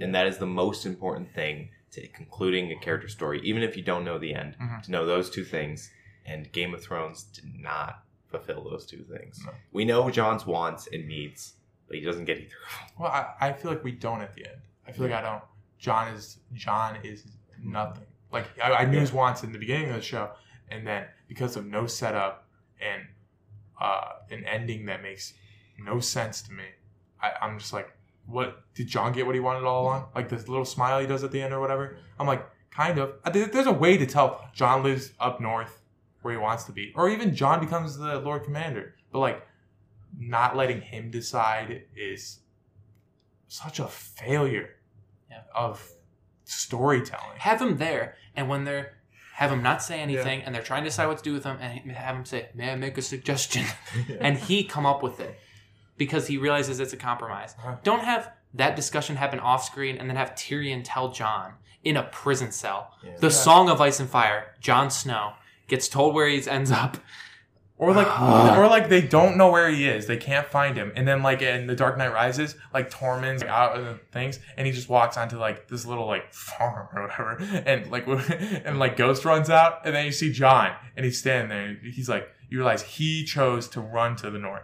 And that is the most important thing to concluding a character story, even if you don't know the end, Mhm. to know those two things. And Game of Thrones did not fulfill those two things. No. We know Jon's wants and needs, but he doesn't get either. Well, I, I feel like we don't at the end. I feel like I don't. Jon is Jon is nothing. Like I, I knew his wants in the beginning of the show, and then because of no setup and uh, an ending that makes no sense to me, I, I'm just like, what did Jon get? What he wanted all along? Like this little smile he does at the end or whatever. I'm like, kind of. There's a way to tell Jon lives up north where he wants to be, or even Jon becomes the Lord Commander. But like, not letting him decide is such a failure Yeah. of storytelling. Have him there, and when they're have him not say anything, and they're trying to decide what to do with him, and have him say, "May I make a suggestion?" and he come up with it because he realizes it's a compromise. Uh-huh. Don't have that discussion happen off screen and then have Tyrion tell Jon in a prison cell. Yeah. The Song of Ice and Fire, Jon Snow gets told where he ends up. Or like, ah. or like they don't know where he is. They can't find him. And then like in The Dark Knight Rises, like Tormund's out of the things, and he just walks onto like this little like farm or whatever, and like and like Ghost runs out, and then you see Jon, and he's standing there. And he's like, you realize he chose to run to the north.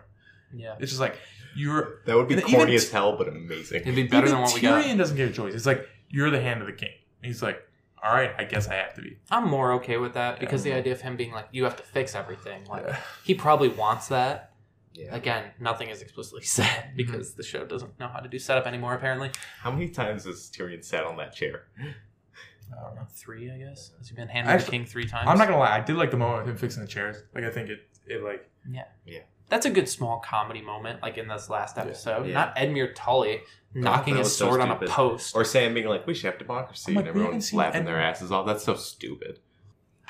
Yeah. It's just like you're. That would be corny as hell, but amazing. It'd be better even than what we got. Tyrion got. doesn't get a choice. It's like you're the hand of the king. And he's like, all right, I guess I have to be. I'm more okay with that because the idea of him being like, you have to fix everything. Like, Yeah. he probably wants that. Yeah. Again, nothing is explicitly said mm-hmm. because the show doesn't know how to do setup anymore, apparently. How many times has Tyrion sat on that chair? I don't know. Three, I guess. Has he been handed the king three times? I'm not gonna lie. I did like the moment of him fixing the chairs. Like I think it, it like Yeah. Yeah. That's a good small comedy moment, like in this last episode. Yeah. Not Edmure Tully knocking his was so sword on a stupid. post. Or Sam being like, we should have democracy, like, and we everyone's seen laughing their asses off. That's so stupid.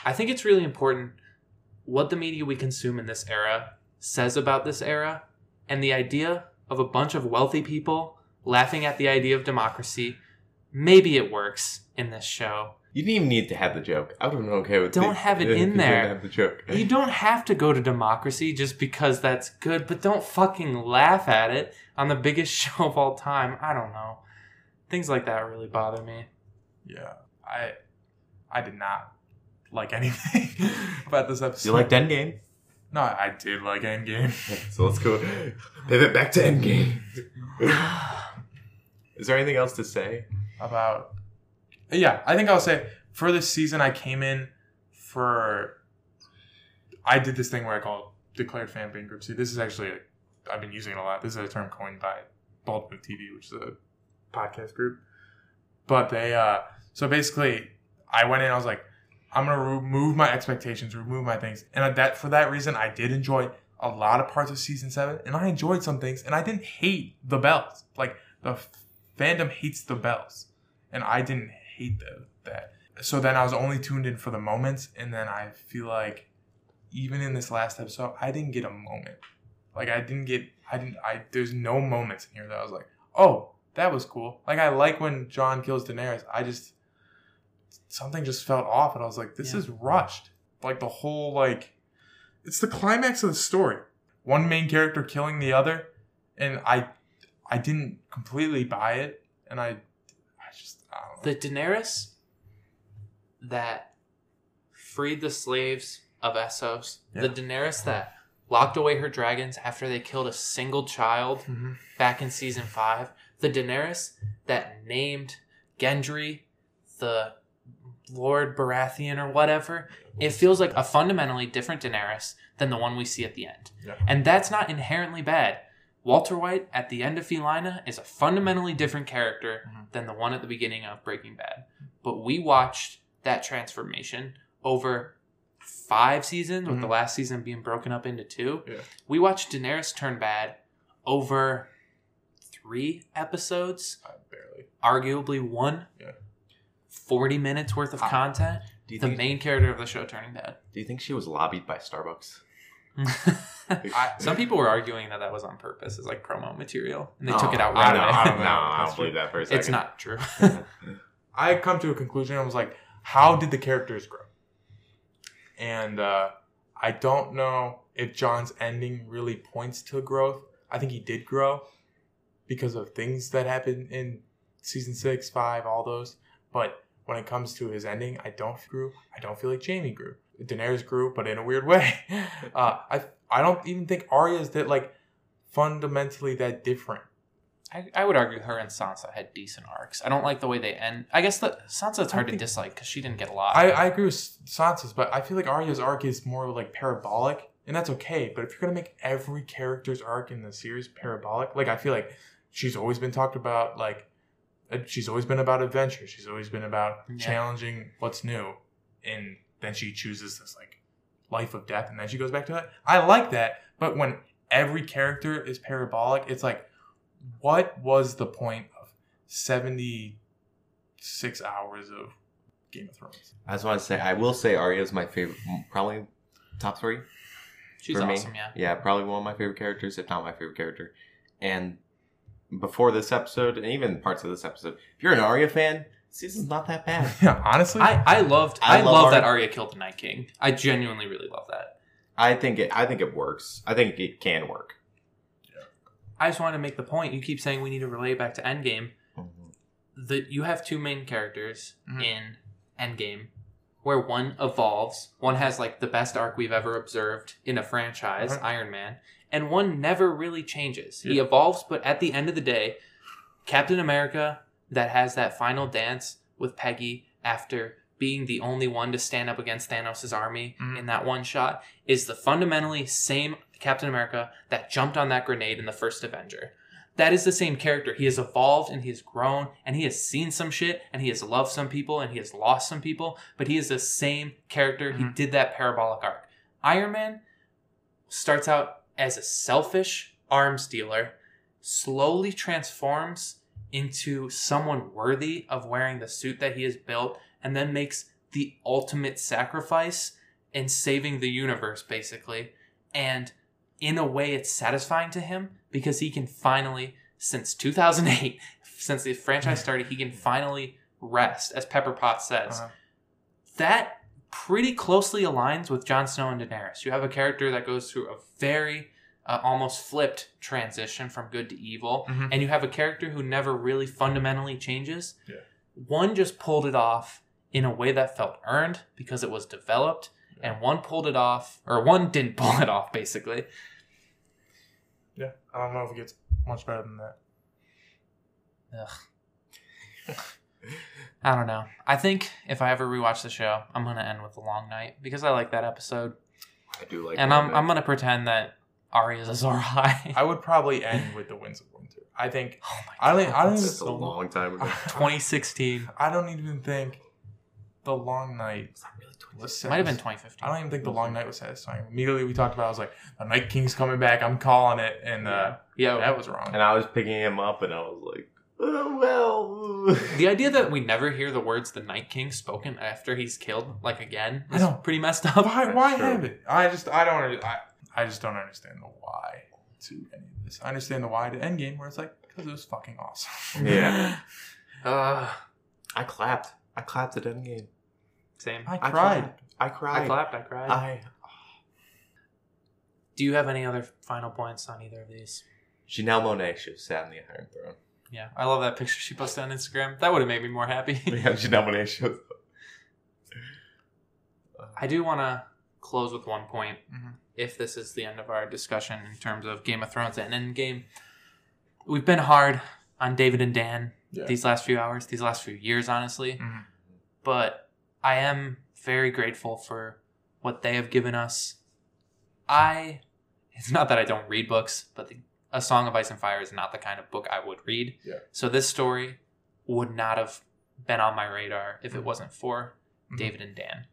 I think it's really important what the media we consume in this era says about this era and the idea of a bunch of wealthy people laughing at the idea of democracy. Maybe it works in this show. You didn't even need to have the joke. I would have been okay with that. Don't the- have it in you there. Have the joke. You don't have to go to democracy just because that's good, but don't fucking laugh at it on the biggest show of all time. I don't know. Things like that really bother me. Yeah, I I did not like anything about this episode. You liked Endgame, No, I did like Endgame. so let's go pivot back to Endgame. Is there anything else to say? About yeah, I think I'll say for this season I came in for I did this thing where I call declared fan bankruptcy. This is actually I've been using it a lot. This is a term coined by Bald Move TV, which is a podcast group. But they uh so basically I went in I was like I'm gonna remove my expectations, remove my things, and that for that reason I did enjoy a lot of parts of season seven, and I enjoyed some things, and I didn't hate the bells. Like the f- fandom hates the bells, and I didn't hate the, that. So then I was only tuned in for the moments, and then I feel like even in this last episode, I didn't get a moment. Like I didn't get, I didn't, I there's no moments in here that I was like, oh, that was cool. Like I like when Jon kills Daenerys. I just something just felt off, and I was like, this Yeah. is rushed. Like the whole like, it's the climax of the story. One main character killing the other, and I, I didn't completely buy it, and I, I just I don't know. The Daenerys that freed the slaves of Essos, the Daenerys that locked away her dragons after they killed a single child Mhm. back in season five, the Daenerys that named Gendry the Lord Baratheon or whatever, it feels like a fundamentally different Daenerys than the one we see at the end. Yeah. And that's not inherently bad. Walter White at the end of Felina is a fundamentally different character Mhm. than the one at the beginning of Breaking Bad. But we watched that transformation over five seasons, with the Mhm. last season being broken up into two. Yeah. We watched Daenerys turn bad over three episodes, I barely. arguably one. Yeah. 40 minutes worth of content. Do you The main character of the show turning bad. do you think she was lobbied by Starbucks? I, Some people were arguing that that was on purpose as like promo material, and they took it out I right don't- away. I don't no, know. I don't believe that for a second. it's not true. I come to a conclusion. I was like, how did the characters grow? And uh, I don't know if Jon's ending really points to growth. I think he did grow because of things that happened in season six, five, all those. But when it comes to his ending, I don't grew. I don't feel like Jaime grew. Daenerys grew, but in a weird way. Uh, I I don't even think Arya is that like fundamentally that different. I, I would argue her and Sansa had decent arcs. I don't like the way they end. I guess the Sansa it's I hard to dislike because she didn't get a lot. I, I agree with Sansa's, but I feel like Arya's arc is more like parabolic, and that's okay. But if you're gonna make every character's arc in the series parabolic, like I feel like she's always been talked about, like uh, she's always been about adventure. She's always been about Yeah. challenging what's new, and then she chooses this like life of death, and then she goes back to that. I like that, but when every character is parabolic, it's like, what was the point of seventy six hours of Game of Thrones? I just want to say, I will say Arya is my favorite, probably top three. She's for me. awesome, yeah. Yeah, probably one of my favorite characters, if not my favorite character. And before this episode, and even parts of this episode, if you're an Arya fan, season's not that bad. Yeah, honestly, I, I loved I I, love love that Arya. Arya killed the Night King. I genuinely really love that. I think it. I think it works. I think it can work. I just wanted to make the point. You keep saying we need to relay back to Endgame. Mm-hmm. The you have two main characters Mhm. in Endgame, where one evolves. One has like the best arc we've ever observed in a franchise, Uh-huh. Iron Man, and one never really changes. He evolves, but at the end of the day, Captain America that has that final dance with Peggy after being the only one to stand up against Thanos' army Mhm. in that one shot is the fundamentally same Captain America that jumped on that grenade in the first Avenger. That is the same character. He has evolved and he has grown and he has seen some shit and he has loved some people and he has lost some people, but he is the same character. He Mhm. did that parabolic arc. Iron Man starts out as a selfish arms dealer, slowly transforms into someone worthy of wearing the suit that he has built, and then makes the ultimate sacrifice in saving the universe, basically. And in a way, it's satisfying to him because he can finally, since 2008, since the franchise started, he can finally rest, as Pepper Potts says Uh-huh. that pretty closely aligns with Jon Snow and Daenerys. You have a character that goes through a very uh, almost flipped transition from good to evil, Mhm. and you have a character who never really fundamentally changes. Yeah. One just pulled it off in a way that felt earned because it was developed, and one pulled it off, or one didn't pull it off, basically. yeah, I don't know if it gets much better than that. Ugh. I don't know. I think if I ever rewatch the show, I'm gonna end with the long night because I like that episode, I do like. and I'm bit. I'm gonna pretend that Arya's Azor Ahai. I would probably end with the Winds of Winter. I think Oh my I don't- I don't that's That's a long time ago. 2016. I don't even think the Long Night Is that really 20? was It might have been 2015. I don't even think the Long Night was satisfying. Immediately we talked about, I was like, the Night King's coming back. I'm calling it, and uh, yeah. that was wrong. And I was picking him up, and I was like, oh, well. The idea that we never hear the words "the Night King" spoken after he's killed, like again, I is know. pretty messed up. why? Why true. have it? I just, I don't, under- I, I just don't understand the why to any of this. I understand the why to Endgame, where it's like, because it was fucking awesome. Yeah. Uh, I clapped. I clapped at Endgame. same. I I cried. clapped. I cried. I clapped. I cried. I. Do you have any other final points on either of these? Janelle Monáe should have sat on the Iron Throne. Yeah, I love that picture she posted on Instagram. That would have made me more happy. yeah, Janelle Monáe shows up. I do want to close with one point. Mhm. If this is the end of our discussion in terms of Game of Thrones and Endgame, we've been hard on David and Dan Yeah. these last few hours, these last few years, honestly. Mhm. But I am very grateful for what they have given us. I, it's not that I don't read books, but the, A Song of Ice and Fire is not the kind of book I would read. Yeah. So this story would not have been on my radar if it Mhm. wasn't for Mhm. David and Dan.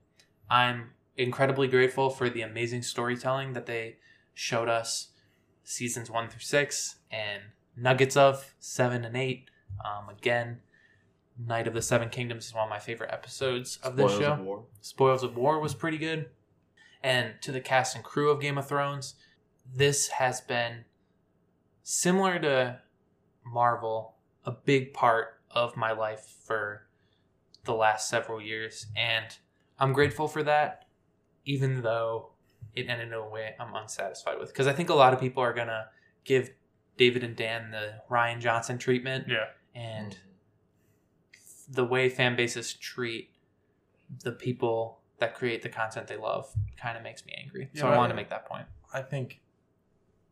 I'm incredibly grateful for the amazing storytelling that they showed us seasons one through six and nuggets of seven and eight. Um, again, Knight of the Seven Kingdoms is one of my favorite episodes of this Spoils show. of. Spoils of War was pretty good. And to the cast and crew of Game of Thrones, this has been similar to Marvel, a big part of my life for the last several years. And I'm grateful for that, even though it ended in a way I'm unsatisfied with. Because I think a lot of people are going to give David and Dan the Rian Johnson treatment. Yeah. And the way fan bases treat the people that create the content they love kind of makes me angry. So Yeah, I wanted to make that point. I think,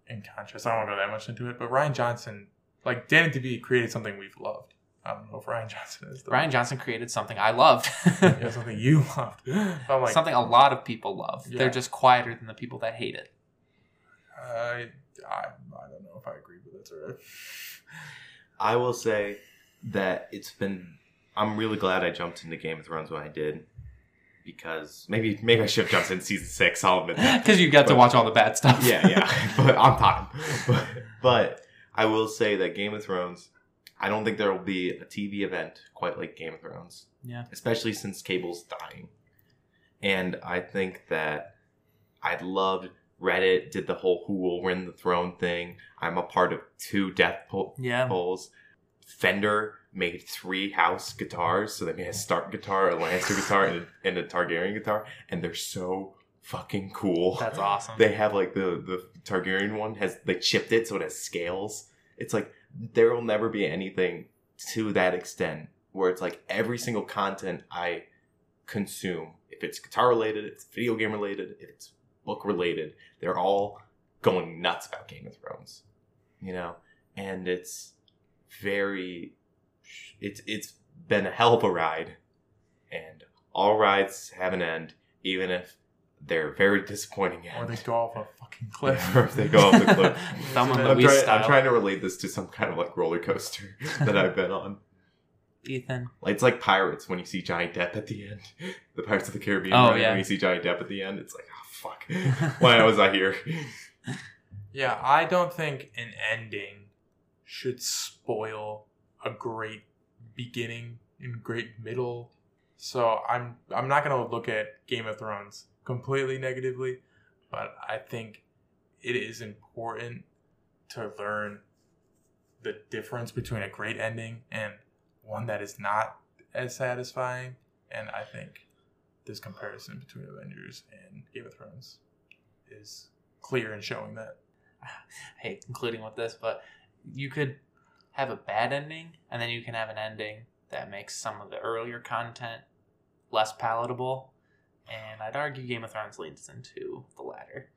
in contrast, I don't want to go that much into it, but Rian Johnson, like Dan and DB, created something we've loved. I don't know if Rian Johnson is the Rian Johnson created something I loved. yeah, something you loved. I'm like, something a lot of people love. Yeah. They're just quieter than the people that hate it. I, I, I don't know if I agree, but that's alright. I will say that it's been. I'm really glad I jumped into Game of Thrones when I did, because maybe maybe I should have jumped in season six. I'll admit that. Because you got to watch all the bad stuff. yeah, yeah, but on time. But, but I will say that Game of Thrones. I don't think there will be a TV event quite like Game of Thrones. Yeah. especially since cable's dying. And I think that I loved Reddit did the whole who will win the throne thing. I'm a part of two death po- Yeah. polls. Fender made three house guitars, so they made a Stark guitar, a Lannister guitar, and a, and a Targaryen guitar, and they're so fucking cool. That's awesome. They have like the the Targaryen one has they chipped it so it has scales. It's like there will never be anything to that extent where it's like every single content I consume, if it's guitar related, it's video game related, if it's book related, they're all going nuts about Game of Thrones. You know? And it's very it's it's been a hell of a ride. And all rides have an end, even if they're very disappointing Or they go off a fucking cliff. Yeah, or if they go off the cliff. Thumb on I'm, Louise trying, style. I'm trying to relate this to some kind of like roller coaster that I've been on. Ethan. It's like pirates when you see Johnny Depp at the end. The Pirates of the Caribbean. Oh, ride, yeah. When you see Johnny Depp at the end, it's like, oh fuck. Why was I here? Yeah, I don't think an ending should spoil a great beginning and great middle. So I'm I'm not gonna look at Game of Thrones completely negatively, but I think it is important to learn the difference between a great ending and one that is not as satisfying. And I think this comparison between Avengers and Game of Thrones is clear in showing that. I hate concluding with this, but you could have a bad ending, and then you can have an ending that makes some of the earlier content less palatable. And I'd argue Game of Thrones leans into the latter.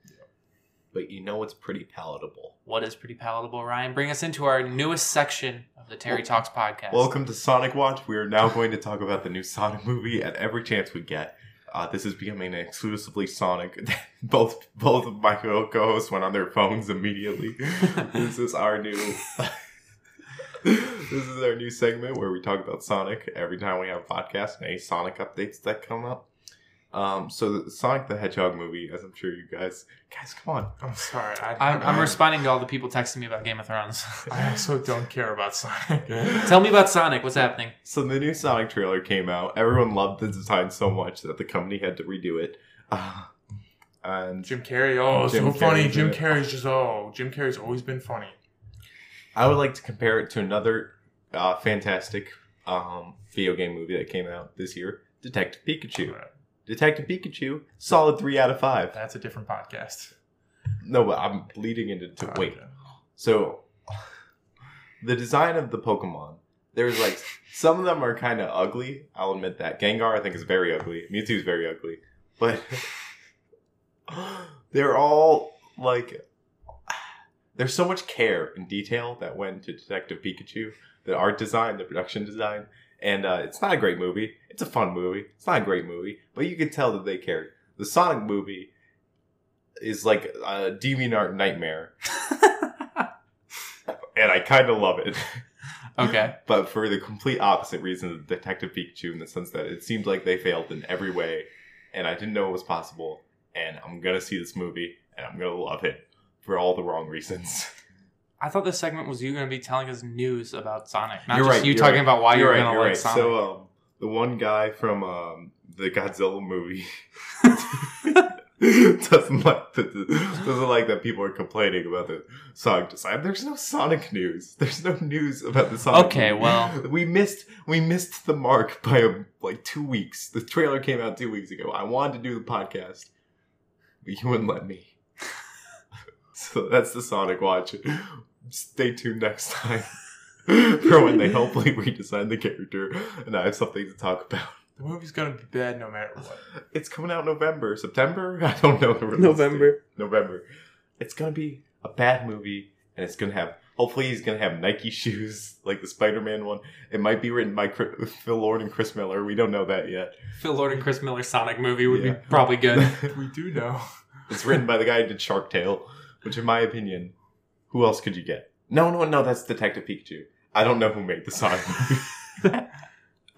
But you know what's pretty palatable. What is pretty palatable, Ryan? Bring us into our newest section of the Terry Well- Talks podcast. Welcome to Sonic Watch. We are now going to talk about the new Sonic movie at every chance we get. Uh, this is becoming exclusively Sonic. both both of my co-hosts went on their phones immediately. this is our new. this is our new segment where we talk about Sonic every time we have a podcast and any Sonic updates that come up. Um, so the Sonic the Hedgehog movie, as I'm sure you guys, guys, come on. I'm sorry. I, I'm, I'm I- responding to all the people texting me about Game of Thrones. I also don't care about Sonic. Tell me about Sonic. What's happening? So the new Sonic trailer came out. Everyone loved the design so much that the company had to redo it. Uh, and Jim Carrey, oh, Jim so funny. Jim it. Carrey's just oh, Jim Carrey's always been funny. I would like to compare it to another uh, fantastic um, video game movie that came out this year, Detective Pikachu. Detective Pikachu, solid three out of five. That's a different podcast. No, but I'm leading into to, wait. Okay. So the design of the Pokemon, there's like some of them are kind of ugly. I'll admit that. Gengar, I think, is very ugly. Mewtwo is very ugly, but they're all like there's so much care and detail that went into Detective Pikachu. The art design, the production design, and uh, it's not a great movie. It's a fun movie. It's not a great movie, but you can tell that they cared. The Sonic movie is like a DeviantArt nightmare, and I kind of love it. Okay. but for the complete opposite reason of Detective Pikachu, in the sense that it seems like they failed in every way, and I didn't know it was possible. And I'm gonna see this movie, and I'm gonna love it for all the wrong reasons. I thought this segment was you going to be telling us news about Sonic, not You're just right, you you're talking right. about why you're, right, going to like right. Sonic. So, um, the one guy from um, the Godzilla movie doesn't like the, doesn't like that people are complaining about the Sonic design. There's no Sonic news. There's no news about the Sonic. Okay, movie. well- we missed we missed the mark by a, like two weeks. The trailer came out two weeks ago. I wanted to do the podcast, but you wouldn't let me. so that's the Sonic watch. Stay tuned next time. For when they hopefully redesign the character and I have something to talk about. The movie's gonna be bad no matter what. It's coming out November, September. I don't know the release November. date. November. It's gonna be a bad movie, and it's gonna have. Hopefully, he's gonna have Nike shoes like the Spider-Man one. It might be written by Chris, Phil Lord and Chris Miller. We don't know that yet. Phil Lord and Chris Miller Sonic movie would Yeah. be probably good. We do know. it's written by the guy who did Shark Tale, which, in my opinion, who else could you get? No, no, no. That's Detective Pikachu. I don't know who made the Sonic movie.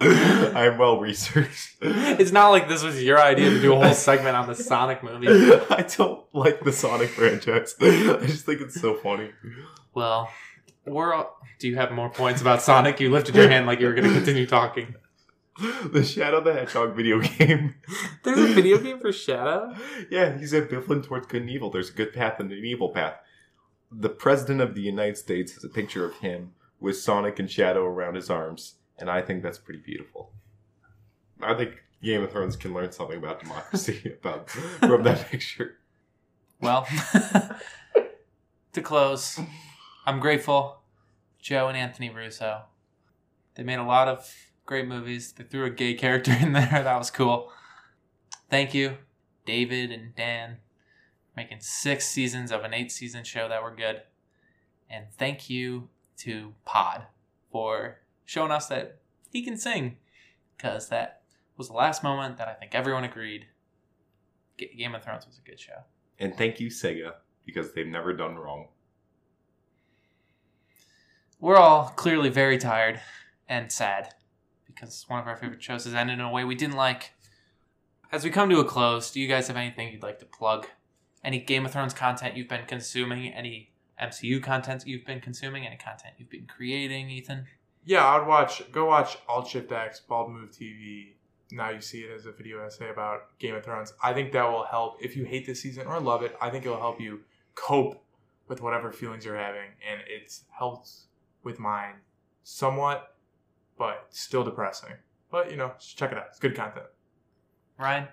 I'm well researched. it's not like this was your idea to do a whole segment on the Sonic movie. I don't like the Sonic franchise. I just think it's so funny. Well, we're. All, do you have more points about Sonic? You lifted your hand like you were going to continue talking. The Shadow the Hedgehog video game. There's a video game for Shadow. Yeah, he's ambivalent towards good and evil. There's a good path and an evil path. The President of the United States has a picture of him with Sonic and Shadow around his arms, and I think that's pretty beautiful. I think Game of Thrones can learn something about democracy about from that picture. Well, to close, I'm grateful. Joe and Anthony Russo. They made a lot of great movies. They threw a gay character in there. That was cool. Thank you, David and Dan, making six seasons of an eight season show that were good. And thank you to Pod for showing us that he can sing. Because that was the last moment that I think everyone agreed Ga- Game of Thrones was a good show. And thank you, Sega, because they've never done wrong. We're all clearly very tired and sad because one of our favorite shows has ended in a way we didn't like. As we come to a close, do you guys have anything you'd like to plug? Any Game of Thrones content you've been consuming? Any MCU content you've been consuming? Any content you've been creating, Ethan? Yeah, I'd watch. Go watch Alt Shift X, Bald Move TV. Now you see it as a video essay about Game of Thrones. I think that will help if you hate this season or love it. I think it will help you cope with whatever feelings you're having, and it's helped with mine somewhat, but still depressing. But you know, just check it out. It's good content. Ryan?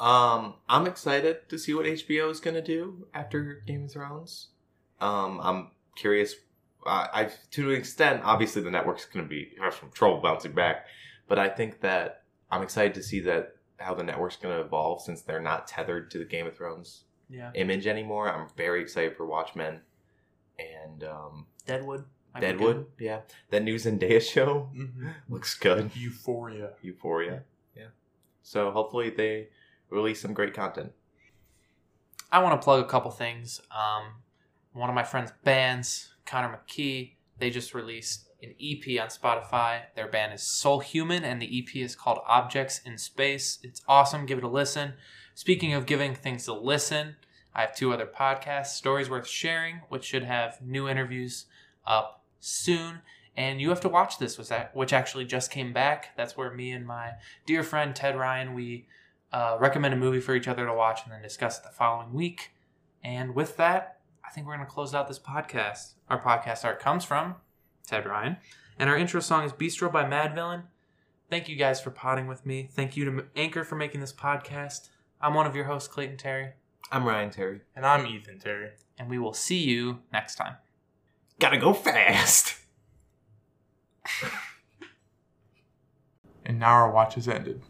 Um, I'm excited to see what HBO is going to do after Game of Thrones. Um, I'm curious. Uh, I to an extent, obviously, the network's going to be have some trouble bouncing back, but I think that I'm excited to see that how the network's going to evolve since they're not tethered to the Game of Thrones Yeah. image anymore. I'm very excited for Watchmen and um, Deadwood? Be Deadwood. Yeah, that new Zendaya show Mm-hmm. looks good. Euphoria. Euphoria. Yeah. So hopefully they release some great content. I want to plug a couple things. Um, one of my friend's bands, Connor McKee, they just released an EP on Spotify. Their band is Soul Human, and the EP is called Objects in Space. It's awesome. Give it a listen. Speaking of giving things a listen, I have two other podcasts, Stories Worth Sharing, which should have new interviews up soon. And you have to watch this, which which actually just came back. That's where me and my dear friend Ted Ryan we uh, recommend a movie for each other to watch and then discuss it the following week. And with that, I think we're going to close out this podcast. Our podcast art comes from Ted Ryan, and our intro song is Bistro by Madvillain. Thank you guys for potting with me. Thank you to Anchor for making this podcast. I'm one of your hosts, Clayton Terry, I'm Ryan Terry. And I'm Ethan Terry. and we will see you next time. Gotta go fast. And now our watch has ended.